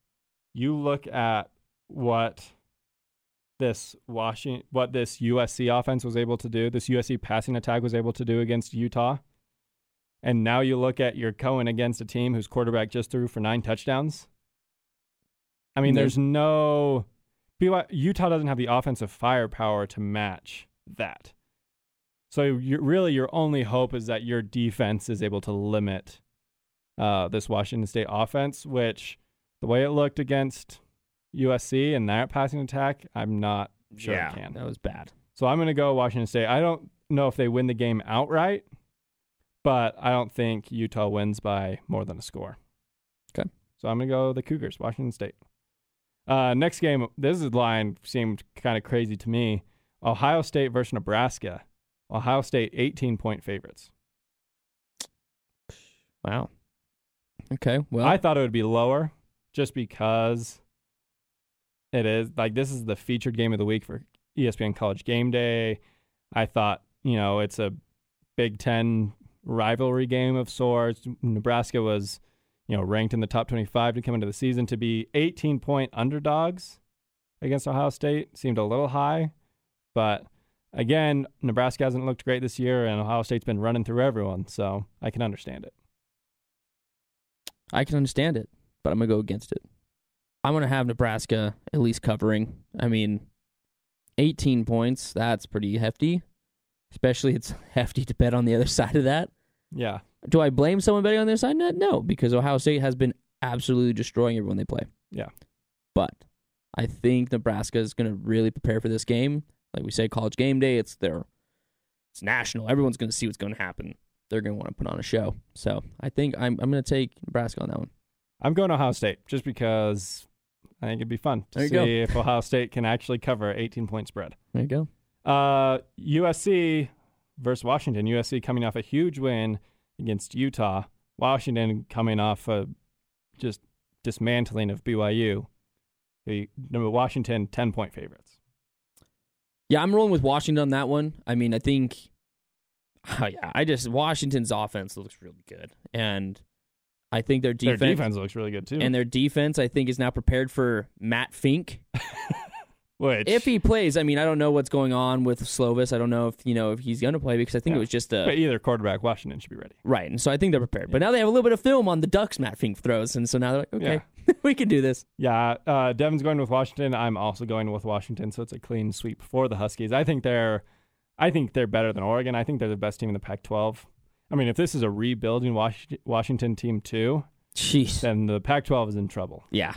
you look at what this Washington, what this USC offense was able to do, this USC passing attack was able to do against Utah. And now you look at your Cohen against a team whose quarterback just threw for nine touchdowns. I mean, there's no BYU Utah doesn't have the offensive firepower to match that. So really your only hope is that your defense is able to limit uh, this Washington State offense, which the way it looked against USC and that passing attack, I'm not sure it can. that was bad. So I'm going to go Washington State. I don't know if they win the game outright, but I don't think Utah wins by more than a score. Okay. So I'm going to go the Cougars, Washington State. Uh, next game, this line seemed kind of crazy to me. Ohio State versus Nebraska. Ohio State 18 point favorites. Wow. Okay. Well, I thought it would be lower just because it is like this is the featured game of the week for ESPN College Game Day. I thought, you know, it's a Big 10 rivalry game of sorts. Nebraska was, you know, ranked in the top 25 to come into the season to be 18 point underdogs against Ohio State seemed a little high, but again, Nebraska hasn't looked great this year and Ohio State's been running through everyone, so I can understand it. I can understand it, but I'm gonna go against it. I'm gonna have Nebraska at least covering. I mean, 18 points. That's pretty hefty. Especially, it's hefty to bet on the other side of that. Yeah. Do I blame someone betting on their side? No, no, because Ohio State has been absolutely destroying everyone they play. Yeah. But I think Nebraska is going to really prepare for this game. Like we say, college game day. It's their, it's national. Everyone's going to see what's going to happen. They're going to want to put on a show. So I think I'm I'm going to take Nebraska on that one. I'm going to Ohio State just because I think it'd be fun to see go. if Ohio State can actually cover 18 point spread. There you go. Uh, USC versus Washington. USC coming off a huge win against Utah. Washington coming off a just dismantling of BYU. The number Washington 10 point favorites. Yeah, I'm rolling with Washington on that one. I mean, I think, oh, yeah, I just Washington's offense looks really good, and I think their defense, Their defense looks really good too. and their defense, I think, is now prepared for Matt Fink. Which If he plays, I mean, I don't know what's going on with Slovis. I don't know if you know if he's going to play because I think Yeah. it was just a but either quarterback, Washington should be ready. right, and so I think they're prepared. But now they have a little bit of film on the Ducks Matt Fink throws, and so now they're like, okay, we can do this. Yeah, uh, Devin's going with Washington. I'm also going with Washington, so it's a clean sweep for the Huskies. I think they're, I think they're better than Oregon. I think they're the best team in the Pac-12. I mean, if this is a rebuilding Wash- Washington team too, Jeez, then the Pac-12 is in trouble. yeah,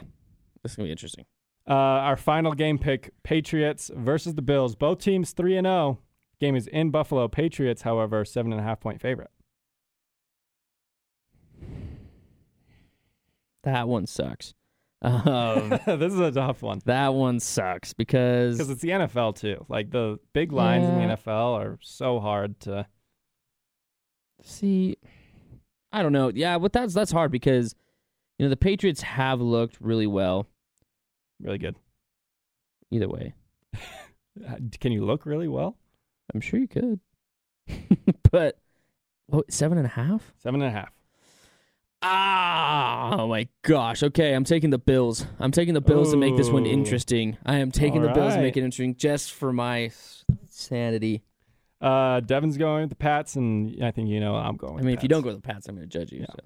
this is gonna be interesting. Uh, our final game pick: Patriots versus the Bills. Both teams three and zero. Game is in Buffalo. Patriots, however, seven and a half point favorite. That one sucks. Um, this is a tough one that one sucks because because it's the NFL too. Like the big lines in Yeah. the NFL are so hard to. See, I don't know. Yeah, but that's that's hard because you know the Patriots have looked really well. Really good. Either way, Can you look really well? I'm sure you could. but what seven and a half? Seven and a half. Ah, oh my gosh. Okay, I'm taking the Bills. I'm taking the Bills to make this one interesting. I am taking the Bills to make it interesting just for my sanity. Uh, Devin's going with the Pats, and I think you know I'm going. I With mean, the if you don't go with the Pats, I'm going to judge you. Yeah. So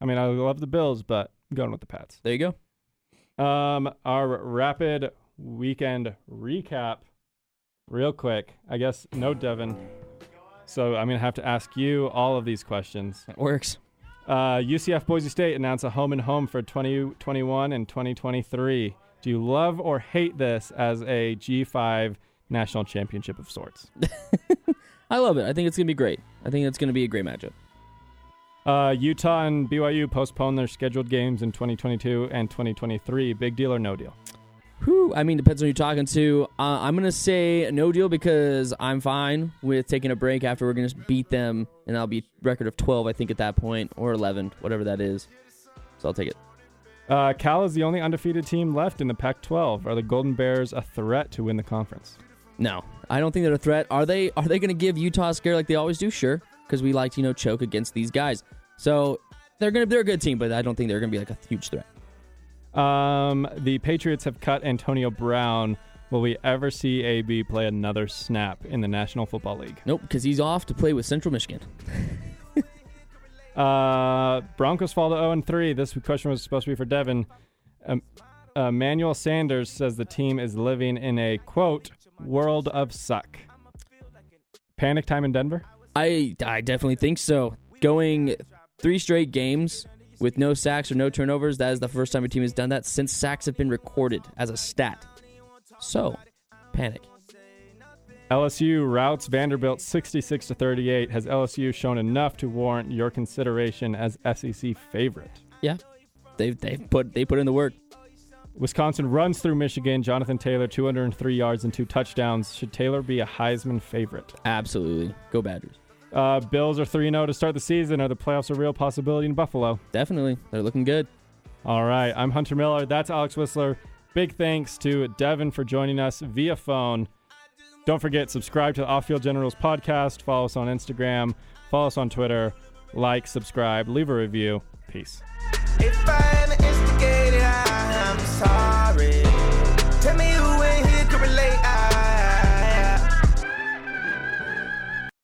I mean, I love the Bills, but I'm going with the Pats. there you go. Um, our rapid weekend recap, real quick. I guess no Devin, so I'm gonna have to ask you all of these questions. That works. Uh, UCF Boise State announced a home and home for 2021 and 2023. Do you love or hate this as a G5 national championship of sorts? I love it. I think it's going to be great. I think it's going to be a great matchup. Uh, Utah and BYU postponed their scheduled games in 2022 and 2023. Big deal or no deal? Whew, I mean, depends on who you're talking to. Uh, I'm going to say no deal because I'm fine with taking a break after we're going to beat them, and I'll be record of 12, I think, at that point, or 11, whatever that is. So I'll take it. Uh, Cal is the only undefeated team left in the Pac-12. Are the Golden Bears a threat to win the conference? No, I don't think they're a threat. Are they? Are they going to give Utah a scare like they always do? Sure, because we like to you know choke against these guys. So they're gonna they're a good team, but I don't think they're gonna be like a huge threat. Um, the Patriots have cut Antonio Brown. Will we ever see AB play another snap in the National Football League? Nope, because he's off to play with Central Michigan. Uh, Broncos fall to 0 and 3. This question was supposed to be for Devin. Um, uh, Emmanuel Sanders says the team is living in a quote world of suck. Panic time in Denver. I I definitely think so. Going three straight games with no sacks or no turnovers, that is the first time a team has done that since sacks have been recorded as a stat. So, panic. LSU routs Vanderbilt 66 to 38. Has LSU shown enough to warrant your consideration as SEC favorite? Yeah, they they put they put in the work. Wisconsin runs through Michigan. Jonathan Taylor 203 yards and two touchdowns. Should Taylor be a Heisman favorite? Absolutely, go Badgers. Uh, Bills are 3 0 to start the season. Are the playoffs a real possibility in Buffalo? Definitely, they're looking good. All right. I'm Hunter Miller. That's Alex Whistler. Big thanks to Devin for joining us via phone. Don't forget, subscribe to the Off Field Generals podcast. Follow us on Instagram. Follow us on Twitter. Like, subscribe, leave a review. Peace. If I instigator I'm sorry.